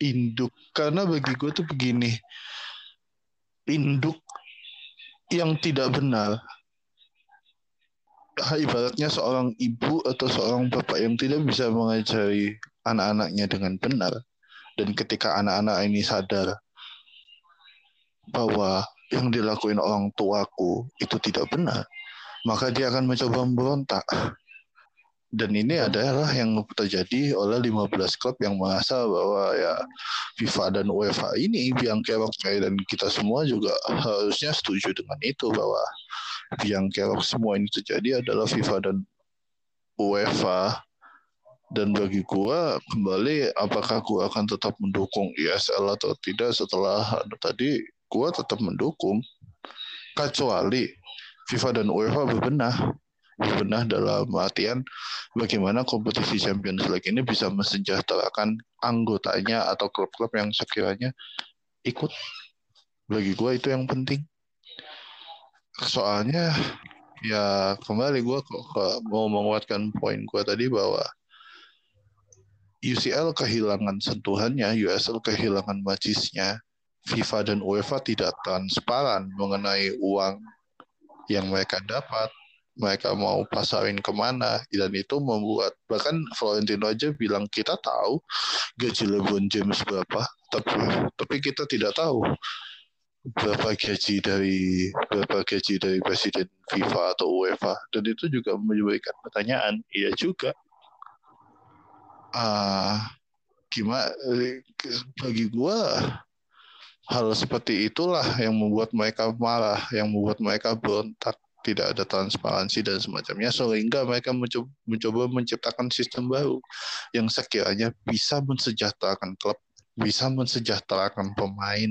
Speaker 1: induk karena bagi gue tuh begini induk yang tidak benar. Ibaratnya seorang ibu atau seorang bapak yang tidak bisa mengajari anak-anaknya dengan benar dan ketika anak-anak ini sadar bahwa yang dilakuin orang tuaku itu tidak benar maka dia akan mencoba memberontak. Dan ini adalah yang terjadi oleh 15 klub yang merasa bahwa ya FIFA dan UEFA ini biang kerok dan kita semua juga harusnya setuju dengan itu bahwa yang kerok semua ini terjadi adalah FIFA dan UEFA dan bagi gua kembali apakah gua akan tetap mendukung ISL atau tidak setelah tadi gua tetap mendukung. Kecuali FIFA dan UEFA berbenah. Berbenah dalam artian bagaimana kompetisi Champions League ini bisa mensejahterakan anggotanya atau klub-klub yang sekiranya ikut. Bagi gue itu yang penting. Soalnya ya kembali gue mau menguatkan poin gue tadi bahwa UCL kehilangan sentuhannya, USL kehilangan majisnya, FIFA dan UEFA tidak transparan mengenai uang yang mereka dapat, mereka mau pasarin ke mana, dan itu membuat bahkan Florentino aja bilang kita tahu gaji LeBron James berapa, tapi tapi kita tidak tahu berapa gaji dari berapa gaji dari presiden FIFA atau UEFA. Dan itu juga memberikan pertanyaan. Iya juga ah gimana bagi gua hal seperti itulah yang membuat mereka marah yang membuat mereka berontak tidak ada transparansi dan semacamnya sehingga mereka mencoba, mencoba menciptakan sistem baru yang sekiranya bisa mensejahterakan klub bisa mensejahterakan pemain.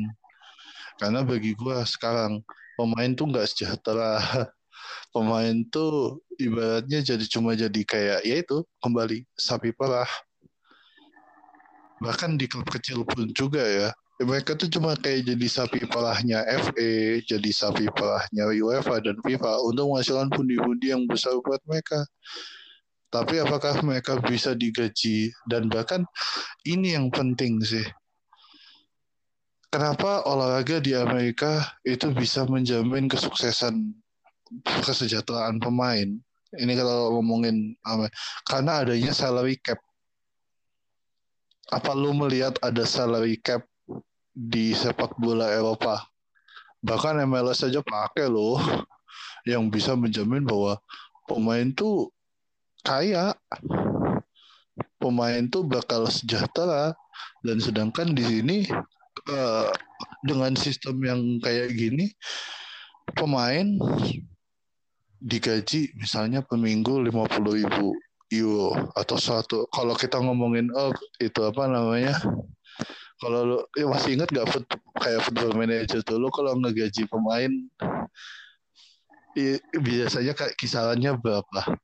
Speaker 1: Karena bagi gue sekarang pemain tuh nggak sejahtera. Pemain tuh ibaratnya jadi cuma jadi kayak ya itu kembali sapi perah bahkan di klub kecil pun juga ya mereka tuh cuma kayak jadi sapi perahnya FA, jadi sapi perahnya UEFA dan FIFA untuk menghasilkan pundi-pundi yang besar buat mereka. Tapi apakah mereka bisa digaji dan bahkan ini yang penting sih kenapa olahraga di Amerika itu bisa menjamin kesuksesan kesejahteraan pemain. Ini kalau ngomongin karena adanya salary cap. Apa lu melihat ada salary cap di sepak bola Eropa? Bahkan MLS saja pakai loh yang bisa menjamin bahwa pemain tuh kaya. Pemain tuh bakal sejahtera dan sedangkan di sini uh, dengan sistem yang kayak gini pemain digaji misalnya per minggu lima puluh ribu euro atau satu kalau kita ngomongin oh itu apa namanya? Kalau lo ya masih ingat gak foot, kayak football manager tuh lo kalau ngegaji pemain i, biasanya kisarannya berapa?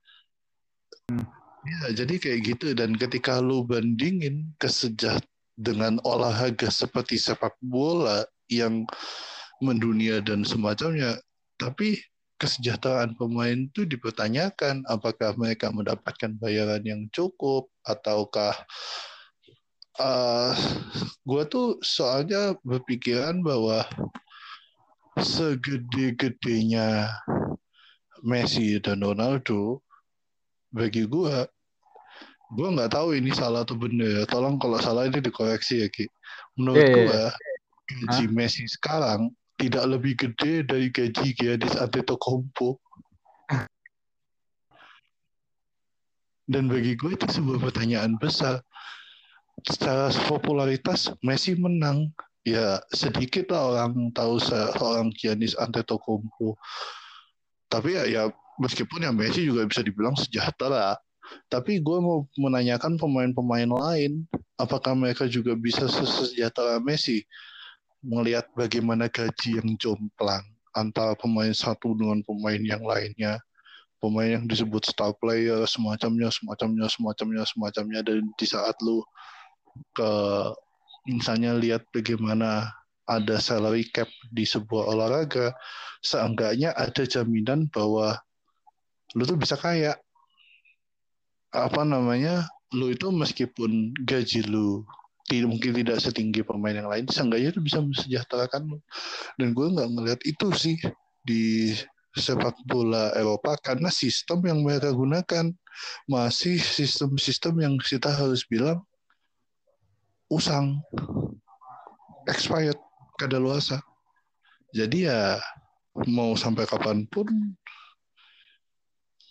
Speaker 1: Ya jadi kayak gitu. Dan ketika lo bandingin kesejahteraan dengan olahraga seperti sepak bola yang mendunia dan semacamnya, tapi kesejahteraan pemain itu dipertanyakan apakah mereka mendapatkan bayaran yang cukup ataukah uh, gue tuh soalnya berpikiran bahwa segede-gedenya Messi dan Ronaldo bagi gue gue nggak tahu ini salah atau benar ya. Tolong kalau salah ini dikoreksi ya Ki. Menurut yeah, gue yeah. gaji huh? Messi sekarang tidak lebih gede dari gaji Giannis Antetokounmpo. Dan bagi gue itu sebuah pertanyaan besar. Secara popularitas Messi menang. Ya sedikit lah orang tahu seorang Giannis Antetokounmpo. Tapi ya, ya meskipun ya Messi juga bisa dibilang sejahtera tapi gue mau menanyakan pemain-pemain lain, apakah mereka juga bisa sesejahtera Messi? Melihat bagaimana gaji yang jomplang antara pemain satu dengan pemain yang lainnya. Pemain yang disebut star player, semacamnya, semacamnya, semacamnya, semacamnya. Dan di saat lu ke misalnya lihat bagaimana ada salary cap di sebuah olahraga, seenggaknya ada jaminan bahwa lu tuh bisa kaya apa namanya lu itu meskipun gaji lu tidak mungkin tidak setinggi pemain yang lain, seenggaknya itu bisa mensejahterakan. Dan gue nggak ngeliat itu sih di sepak bola Eropa karena sistem yang mereka gunakan masih sistem-sistem yang kita harus bilang usang, expired, kadaluasa. Jadi ya mau sampai kapan pun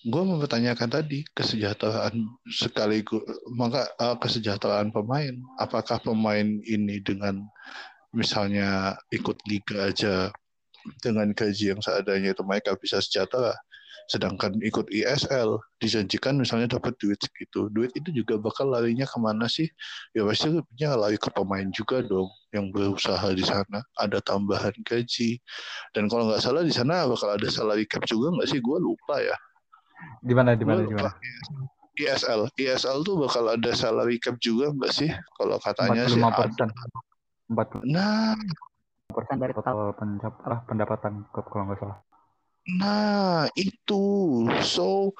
Speaker 1: gue mempertanyakan tadi kesejahteraan sekaligus maka uh, kesejahteraan pemain. Apakah pemain ini dengan misalnya ikut liga aja dengan gaji yang seadanya itu mereka bisa sejahtera. Sedangkan ikut ISL dijanjikan misalnya dapat duit segitu. Duit itu juga bakal larinya ke mana sih? Ya pasti punya lari ke pemain juga dong yang berusaha di sana. Ada tambahan gaji. Dan kalau nggak salah di sana bakal ada salary cap juga nggak sih? Gue lupa ya
Speaker 2: di mana di mana di mana?
Speaker 1: ISL, ISL tuh bakal ada salary cap juga nggak sih? Kalau katanya sih ada.
Speaker 2: Empat.
Speaker 1: Nah,
Speaker 2: persen dari total pendapatan, pendapatan klub kalau nggak salah.
Speaker 1: Nah, itu. So,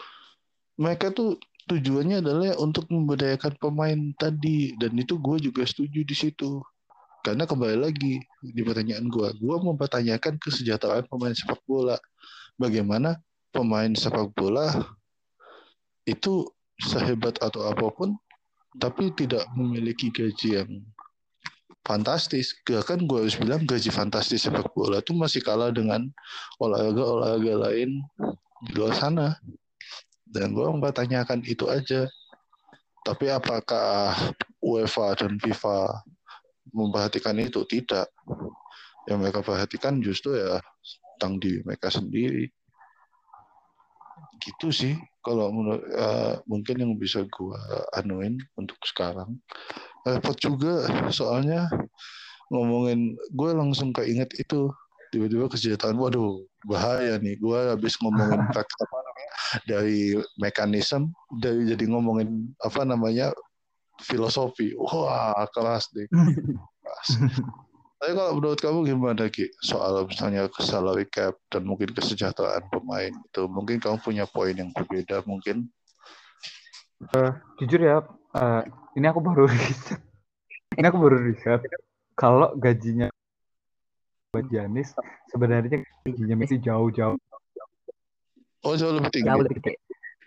Speaker 1: mereka tuh tujuannya adalah untuk memberdayakan pemain tadi. Dan itu gue juga setuju di situ. Karena kembali lagi di pertanyaan gue. Gue mempertanyakan kesejahteraan pemain sepak bola. Bagaimana pemain sepak bola itu sehebat atau apa pun tapi tidak memiliki gaji yang fantastis. Gak kan gue harus bilang gaji fantastis sepak bola itu masih kalah dengan olahraga-olahraga lain di luar sana. Dan gue mempertanyakan itu aja. Tapi apakah UEFA dan FIFA memperhatikan itu? Tidak. Yang mereka perhatikan justru ya tentang diri mereka sendiri. Gitu sih. Kalau menurut uh, mungkin yang bisa gue anuin untuk sekarang. Repot juga soalnya ngomongin gue langsung keinget itu tiba-tiba kesejahteraan waduh bahaya nih gue habis ngomongin apa namanya dari mekanisme dari jadi ngomongin apa namanya filosofi wah kelas deh kelas. Tapi kalau menurut kamu gimana Ki soal misalnya salary cap dan mungkin kesejahteraan pemain itu mungkin kamu punya poin yang berbeda mungkin
Speaker 2: uh, jujur ya uh, ini aku baru riset ini aku baru riset kalau gajinya buat Janis sebenarnya gajinya Messi jauh-jauh
Speaker 1: oh jauh lebih tinggi
Speaker 3: Jauh lebih gede.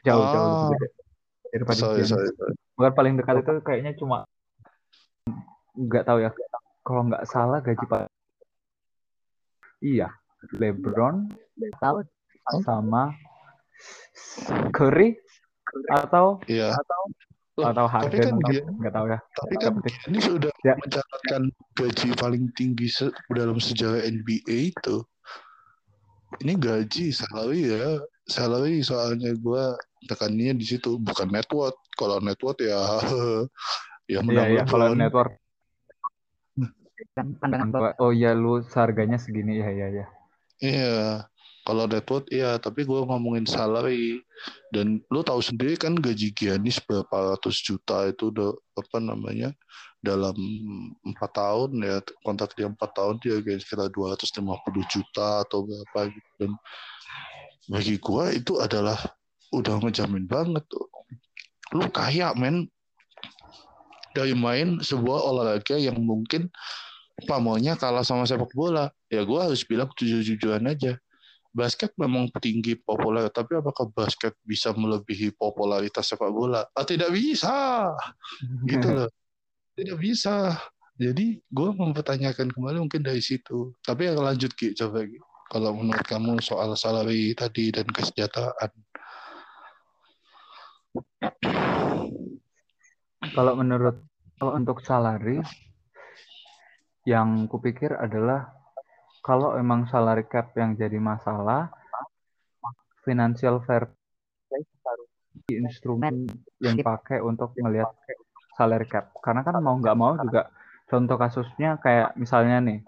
Speaker 2: jauh jauh
Speaker 1: Oh.
Speaker 2: lebih daripada
Speaker 1: sorry sorry, sorry.
Speaker 2: Bukan paling dekat itu kayaknya cuma nggak tahu ya. Kalau nggak salah gaji pak. Iya, LeBron sama Curry atau
Speaker 1: iya Loh,
Speaker 2: atau
Speaker 1: tapi
Speaker 2: Harden
Speaker 1: kan
Speaker 2: atau
Speaker 1: dia
Speaker 2: nggak tahu ya.
Speaker 1: tapi kan ini sudah
Speaker 2: Ya.
Speaker 1: mencatatkan gaji paling tinggi se- dalam sejarah NBA itu ini gaji salary ya salary soalnya gue tekannya di situ bukan net worth kalau net worth ya ya
Speaker 2: Iya
Speaker 1: menang
Speaker 2: iya kalau
Speaker 1: LeBron.
Speaker 2: network
Speaker 3: kan pandangan Bapak.
Speaker 2: oh iya lu seharganya segini ya ya ya.
Speaker 1: Iya, kalau worth iya, tapi gue ngomongin salary. Dan lu tahu sendiri kan gaji Giannis berapa ratus juta itu udah apa namanya dalam empat tahun ya kontrak dia empat tahun dia kayak sekitar 250 juta atau berapa gitu. Dan bagi gue itu adalah udah ngejamin banget tuh. Lu kaya men. Dari main sebuah olahraga yang mungkin pamornya kalah sama sepak bola? Ya gue harus bilang jujur-jujuran aja. Basket memang tinggi populer tapi apakah basket bisa melebihi popularitas sepak bola? Ah, tidak bisa. Gitu loh. Tidak bisa. Jadi gue mempertanyakan kembali mungkin dari situ. Tapi yang lanjut Ki. Coba Ki. Kalau menurut kamu soal salary tadi dan kesejahteraan.
Speaker 2: Kalau menurut kalau untuk salary yang kupikir adalah kalau emang salary cap yang jadi masalah financial fair play instrumen yang dipakai untuk melihat salary cap. Karena kan mau nggak mau juga contoh kasusnya kayak misalnya nih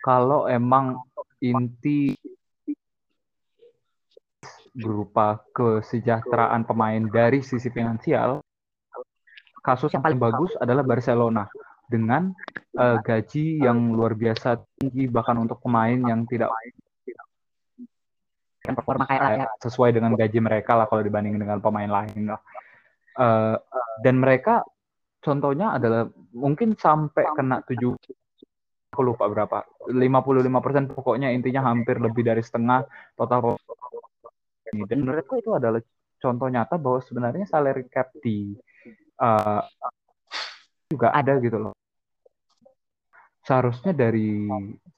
Speaker 2: kalau emang inti berupa kesejahteraan pemain dari sisi finansial kasus yang paling bagus adalah Barcelona dengan eh, gaji yang luar biasa tinggi bahkan untuk pemain yang tidak
Speaker 3: Kan performa kayak
Speaker 2: sesuai dengan gaji mereka lah kalau dibandingin dengan pemain lain lah. Eh, dan mereka contohnya adalah mungkin sampai kena 7 aku lupa berapa 55% pokoknya intinya hampir lebih dari setengah total dan menurutku itu adalah contoh nyata bahwa sebenarnya salary cap di eh, juga ada gitu loh seharusnya dari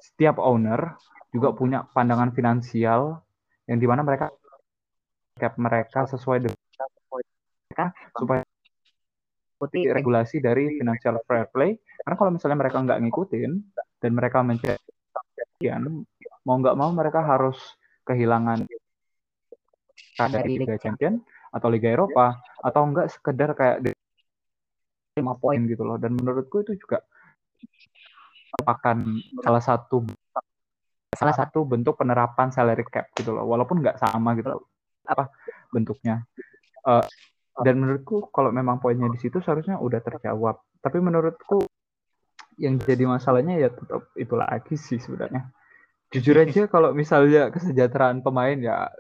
Speaker 2: setiap owner juga punya pandangan finansial yang di mana mereka cap mereka sesuai dengan mereka supaya
Speaker 3: Putih
Speaker 2: regulasi dari financial fair play. Karena kalau misalnya mereka nggak ngikutin dan mereka mencari mau nggak mau mereka harus kehilangan dari Liga Champion atau Liga Eropa atau enggak sekedar kayak di
Speaker 3: lima poin.
Speaker 2: poin gitu loh. Dan menurutku itu juga merupakan salah satu salah satu bentuk penerapan salary cap gitu loh walaupun nggak sama gitu loh apa bentuknya. Eh, dan menurutku kalau memang poinnya di situ seharusnya udah terjawab. Tapi menurutku yang jadi masalahnya ya tetap itu lagi sih sebenarnya. Jujur aja kalau misalnya kesejahteraan pemain ya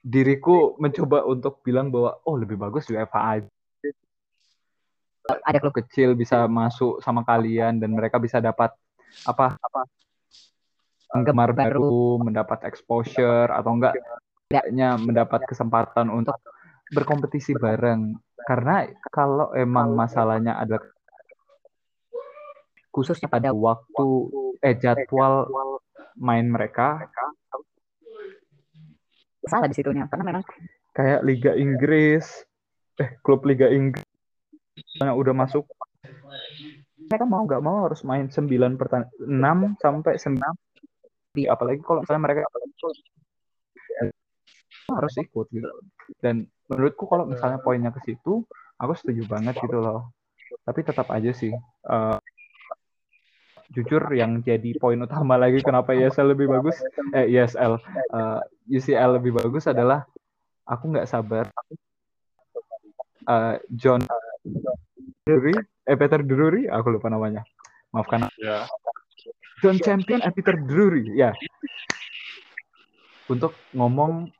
Speaker 2: diriku mencoba untuk bilang bahwa oh lebih bagus UEFA aja
Speaker 3: Ada klub
Speaker 2: kecil bisa masuk sama kalian dan mereka bisa dapat apa? Apa penggemar baru, mendapat exposure atau enggak tidaknya mendapat kesempatan untuk berkompetisi bareng. Karena kalau emang masalahnya adalah khususnya pada waktu eh jadwal main mereka.
Speaker 3: salah di situnya karena memang
Speaker 2: kayak Liga Inggris eh klub Liga Inggris yang udah masuk mereka mau nggak mau harus main 9 pertandingan 6 sampai 9 apalagi kalau misalnya mereka harus ikut gitu. Dan menurutku kalau misalnya poinnya ke situ aku setuju banget gitu loh. Tapi tetap aja sih uh, jujur yang jadi poin utama lagi kenapa ISL lebih bagus eh ISL uh, UCL lebih bagus adalah aku nggak sabar. Uh, John Drury eh Peter Drury aku lupa namanya maafkan
Speaker 1: Ya.
Speaker 2: John Champion and Peter Drury ya untuk ngomong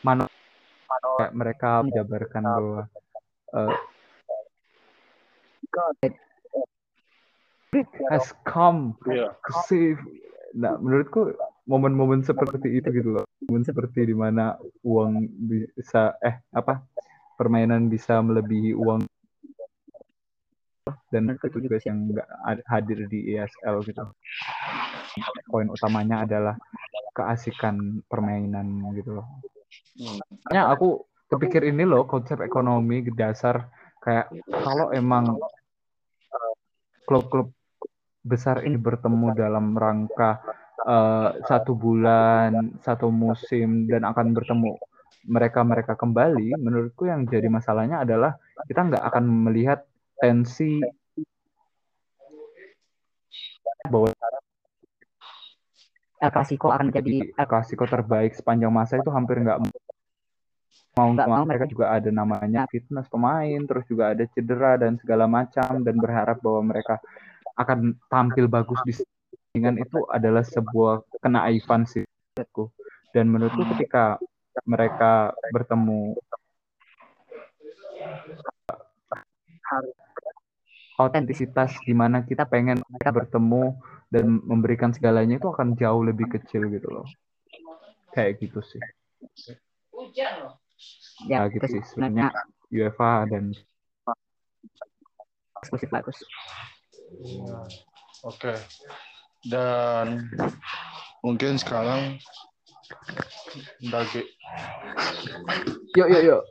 Speaker 2: mana kayak mereka menjabarkan bahwa uh, has come
Speaker 1: Iya.
Speaker 2: to save. Nah, menurutku momen-momen seperti itu gitu loh. Momen seperti di mana uang bisa eh apa permainan bisa melebihi uang dan itu juga yang nggak ad- hadir di ESL gitu. Poin utamanya adalah keasikan permainan gitu loh. Makanya aku kepikir ini loh konsep ekonomi dasar kayak kalau emang eh, klub-klub besar ini bertemu dalam rangka eh, satu bulan, satu musim dan akan bertemu mereka-mereka kembali, menurutku yang jadi masalahnya adalah kita nggak akan melihat tensi bahwa
Speaker 3: El Clasico akan menjadi
Speaker 2: El Clasico terbaik sepanjang masa itu hampir nggak mau. Nggak mau mereka juga ada namanya fitness pemain terus juga ada cedera dan segala macam dan berharap bahwa mereka akan tampil bagus di pertandingan itu adalah sebuah kenaifan sih menurutku. Dan menurutku ketika mereka bertemu autentisitas di mana kita pengen mereka bertemu dan memberikan segalanya itu akan jauh lebih kecil gitu loh kayak gitu sih
Speaker 3: ya
Speaker 2: ya gitu
Speaker 3: itu
Speaker 2: sih sebenarnya UEFA dan
Speaker 3: eksklusif bagus.
Speaker 1: Oke. Dan mungkin sekarang Dage.
Speaker 2: yuk yuk yuk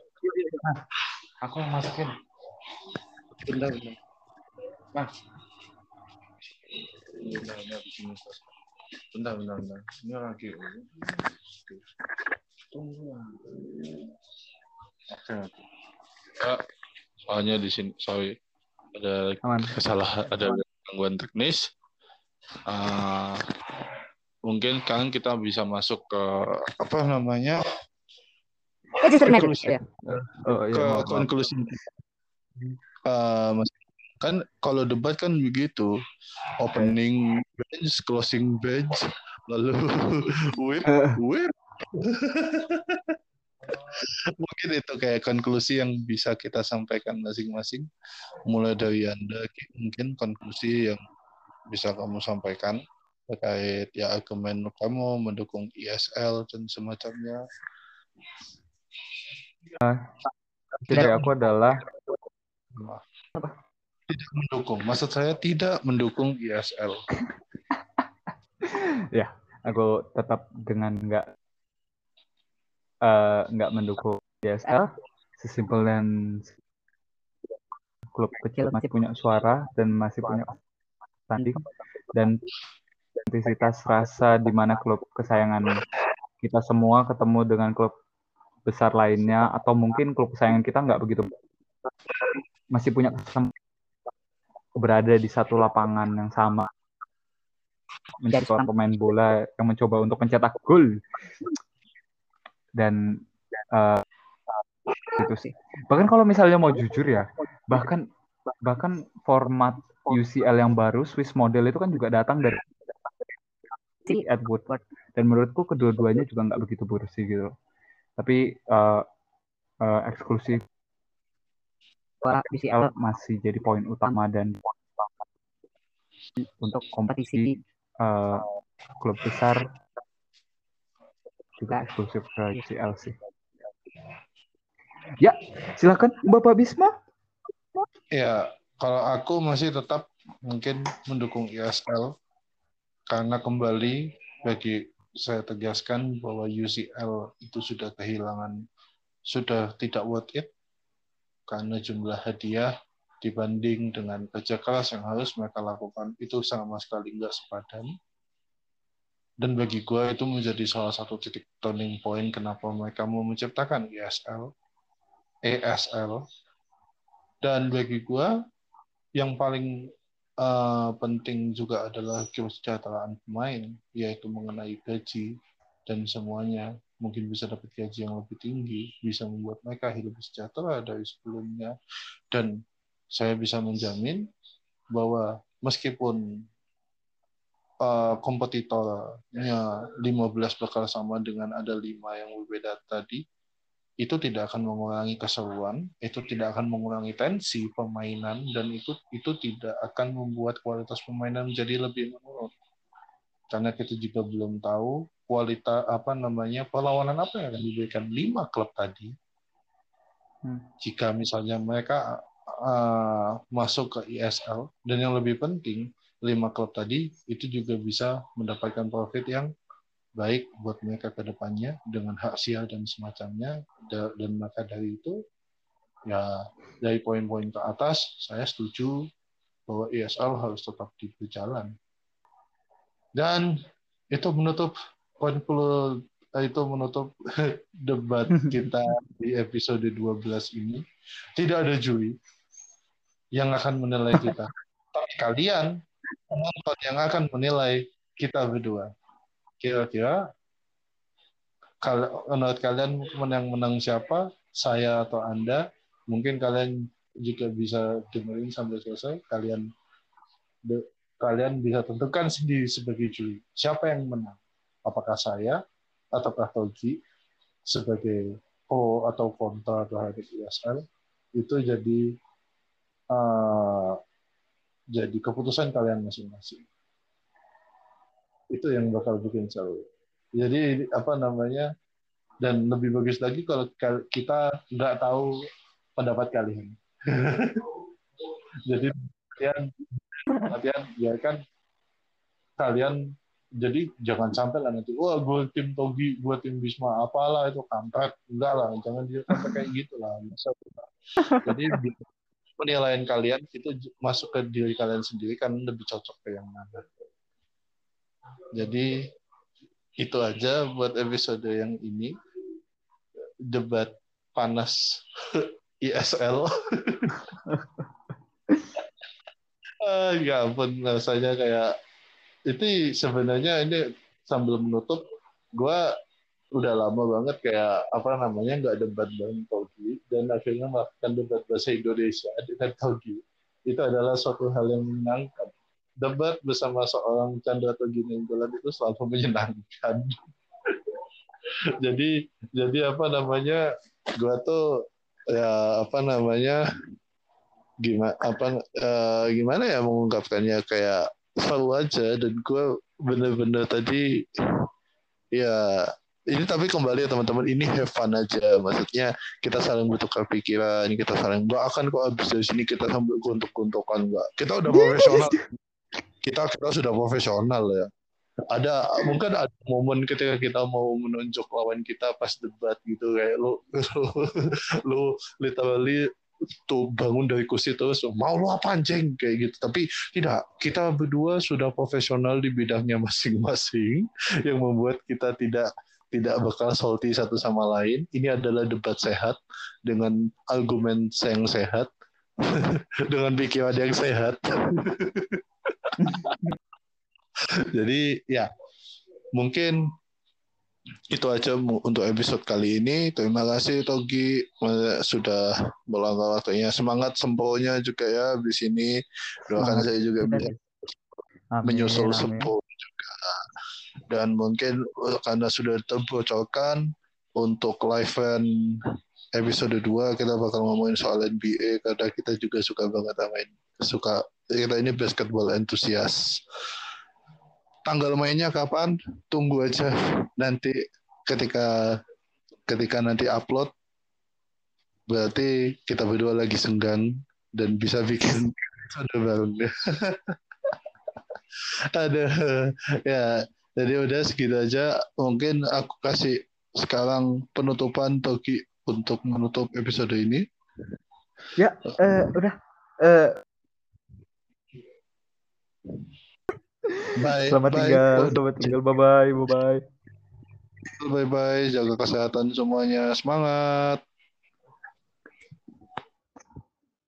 Speaker 1: Aku yang masukin. Bentar, bentar. Nah. Bentar, bentar, di sini. Bentar, bentar, bentar. Ini lagi. Tunggu. Oke. oke. Ya, soalnya di sini, sorry. Ada
Speaker 2: aman
Speaker 1: kesalahan, ada gangguan teknis. Ah, mungkin sekarang kita bisa masuk ke apa namanya
Speaker 3: United.
Speaker 1: Konklusi.
Speaker 3: Ya.
Speaker 2: oh
Speaker 1: ke
Speaker 2: iya maaf, maaf.
Speaker 1: konklusi mas- kan kalau debat kan begitu opening bench closing bench lalu whip whip mungkin itu kayak konklusi yang bisa kita sampaikan masing-masing mulai dari anda Ki, mungkin konklusi yang bisa kamu sampaikan terkait ya argumen kamu mendukung ISL dan semacamnya.
Speaker 2: Dari aku adalah
Speaker 1: tidak mendukung. Maksud saya tidak mendukung ISL
Speaker 2: aku tetap dengan nggak eh, nggak mendukung DSL sesimpel dan klub kecil masih punya suara dan masih punya tanding. Dan intensitas rasa di mana klub kesayangan kita semua ketemu dengan klub besar lainnya atau mungkin klub kesayangan kita nggak begitu masih punya kesempatan berada di satu lapangan yang sama. Menjadi seorang pemain bola yang mencoba untuk mencetak gol. Dan eh, itu sih. Bahkan kalau misalnya mau jujur ya bahkan bahkan format UCL yang baru Swiss model itu kan juga datang dari si Edward. Dan menurutku kedua-duanya juga nggak begitu bersih gitu. Tapi eh, eh, eksklusif
Speaker 3: UCL
Speaker 2: masih jadi poin utama dan untuk kompetisi eh, klub besar juga eksklusif ke UCL sih. Ya, silakan Bapak Bisma.
Speaker 1: Ya, kalau aku masih tetap mungkin mendukung ISL karena kembali bagi saya tegaskan bahwa UCL itu sudah kehilangan sudah tidak worth it karena jumlah hadiah dibanding dengan kerja keras yang harus mereka lakukan itu sama sekali nggak sepadan. Dan bagi gue itu menjadi salah satu titik turning point kenapa mereka mau menciptakan ESL ESL dan bagi gue yang paling uh, penting juga adalah kesejahteraan pemain, yaitu mengenai gaji dan semuanya. Mungkin bisa dapat gaji yang lebih tinggi, bisa membuat mereka hidup sejahtera dari sebelumnya. Dan saya bisa menjamin bahwa meskipun uh, kompetitornya 15 bakal sama dengan ada lima yang berbeda tadi, itu tidak akan mengurangi keseruan, itu tidak akan mengurangi tensi permainan, dan itu itu tidak akan membuat kualitas permainan menjadi lebih menurun. Karena kita juga belum tahu kualitas apa namanya perlawanan apa yang akan diberikan lima klub tadi. Hmm. Jika misalnya mereka uh, masuk ke ISL dan yang lebih penting lima klub tadi itu juga bisa mendapatkan profit yang baik buat mereka ke depannya dengan hak siar dan semacamnya dan maka dari itu ya dari poin-poin ke atas saya setuju bahwa ESL harus tetap berjalan dan itu menutup poin itu menutup debat kita di episode 12 ini. Tidak ada juri yang akan menilai kita. Tapi kalian penonton yang akan menilai kita berdua kira-kira kalau menurut kalian menang menang siapa? Saya atau anda? Mungkin kalian juga bisa dengerin sampai selesai. Kalian kalian bisa tentukan sendiri sebagai juri. Siapa yang menang? Apakah saya ataukah Togi sebagai pro atau kontra terhadap ISL itu jadi uh, jadi keputusan kalian masing-masing itu yang bakal bikin seru. Jadi apa namanya dan lebih bagus lagi kalau kita nggak tahu pendapat kalian. jadi kalian kalian ya kan kalian jadi jangan sampai lah nanti wah gue tim Togi gue tim Bisma apalah itu kampret enggak lah jangan dia sampai kayak gitu lah jadi penilaian kalian itu masuk ke diri kalian sendiri kan lebih cocok ke yang mana jadi itu aja buat episode yang ini. Debat panas ISL. ah, ya ampun, rasanya kayak itu sebenarnya ini sambil menutup, gue udah lama banget kayak apa namanya nggak debat dengan Togi dan akhirnya melakukan debat bahasa Indonesia dengan Togi itu adalah suatu hal yang menyenangkan debat bersama seorang Chandra Ginenggolan itu selalu menyenangkan. jadi jadi apa namanya gua tuh ya apa namanya gimana apa uh, gimana ya mengungkapkannya kayak selalu aja dan gue bener-bener tadi ya ini tapi kembali ya teman-teman ini have fun aja. Maksudnya kita saling bertukar pikiran kita saling akan kok abis dari sini kita sambil guntuk-guntukan enggak kita udah profesional kita kita sudah profesional ya. Ada mungkin ada momen ketika kita mau menunjuk lawan kita pas debat gitu kayak lu lu, lu literally tuh bangun dari kursi terus mau lu apa anjing? Kayak gitu. Tapi tidak kita berdua sudah profesional di bidangnya masing-masing yang membuat kita tidak tidak bakal salty satu sama lain. Ini adalah debat sehat dengan argumen yang sehat dengan pikiran yang sehat Jadi ya mungkin itu aja untuk episode kali ini. Terima kasih Togi sudah meluangkan waktunya. Semangat semponya juga ya di sini. Doakan saya juga bisa menyusul sempo juga. Dan mungkin karena sudah terbocorkan untuk live event episode 2 kita bakal ngomongin soal NBA karena kita juga suka banget main suka kita ini basketball entusias. Tanggal mainnya kapan? Tunggu aja nanti ketika ketika nanti upload berarti kita berdua lagi senggang dan bisa bikin Sudah baru. Ada ya. Jadi udah segitu aja. Mungkin aku kasih sekarang penutupan Toki untuk menutup episode ini.
Speaker 2: Ya, eh, udah. Eh,
Speaker 1: Bye.
Speaker 2: selamat
Speaker 1: bye.
Speaker 2: tinggal, selamat tinggal. Bye bye, bye bye.
Speaker 1: Bye bye. Jaga kesehatan semuanya. Semangat.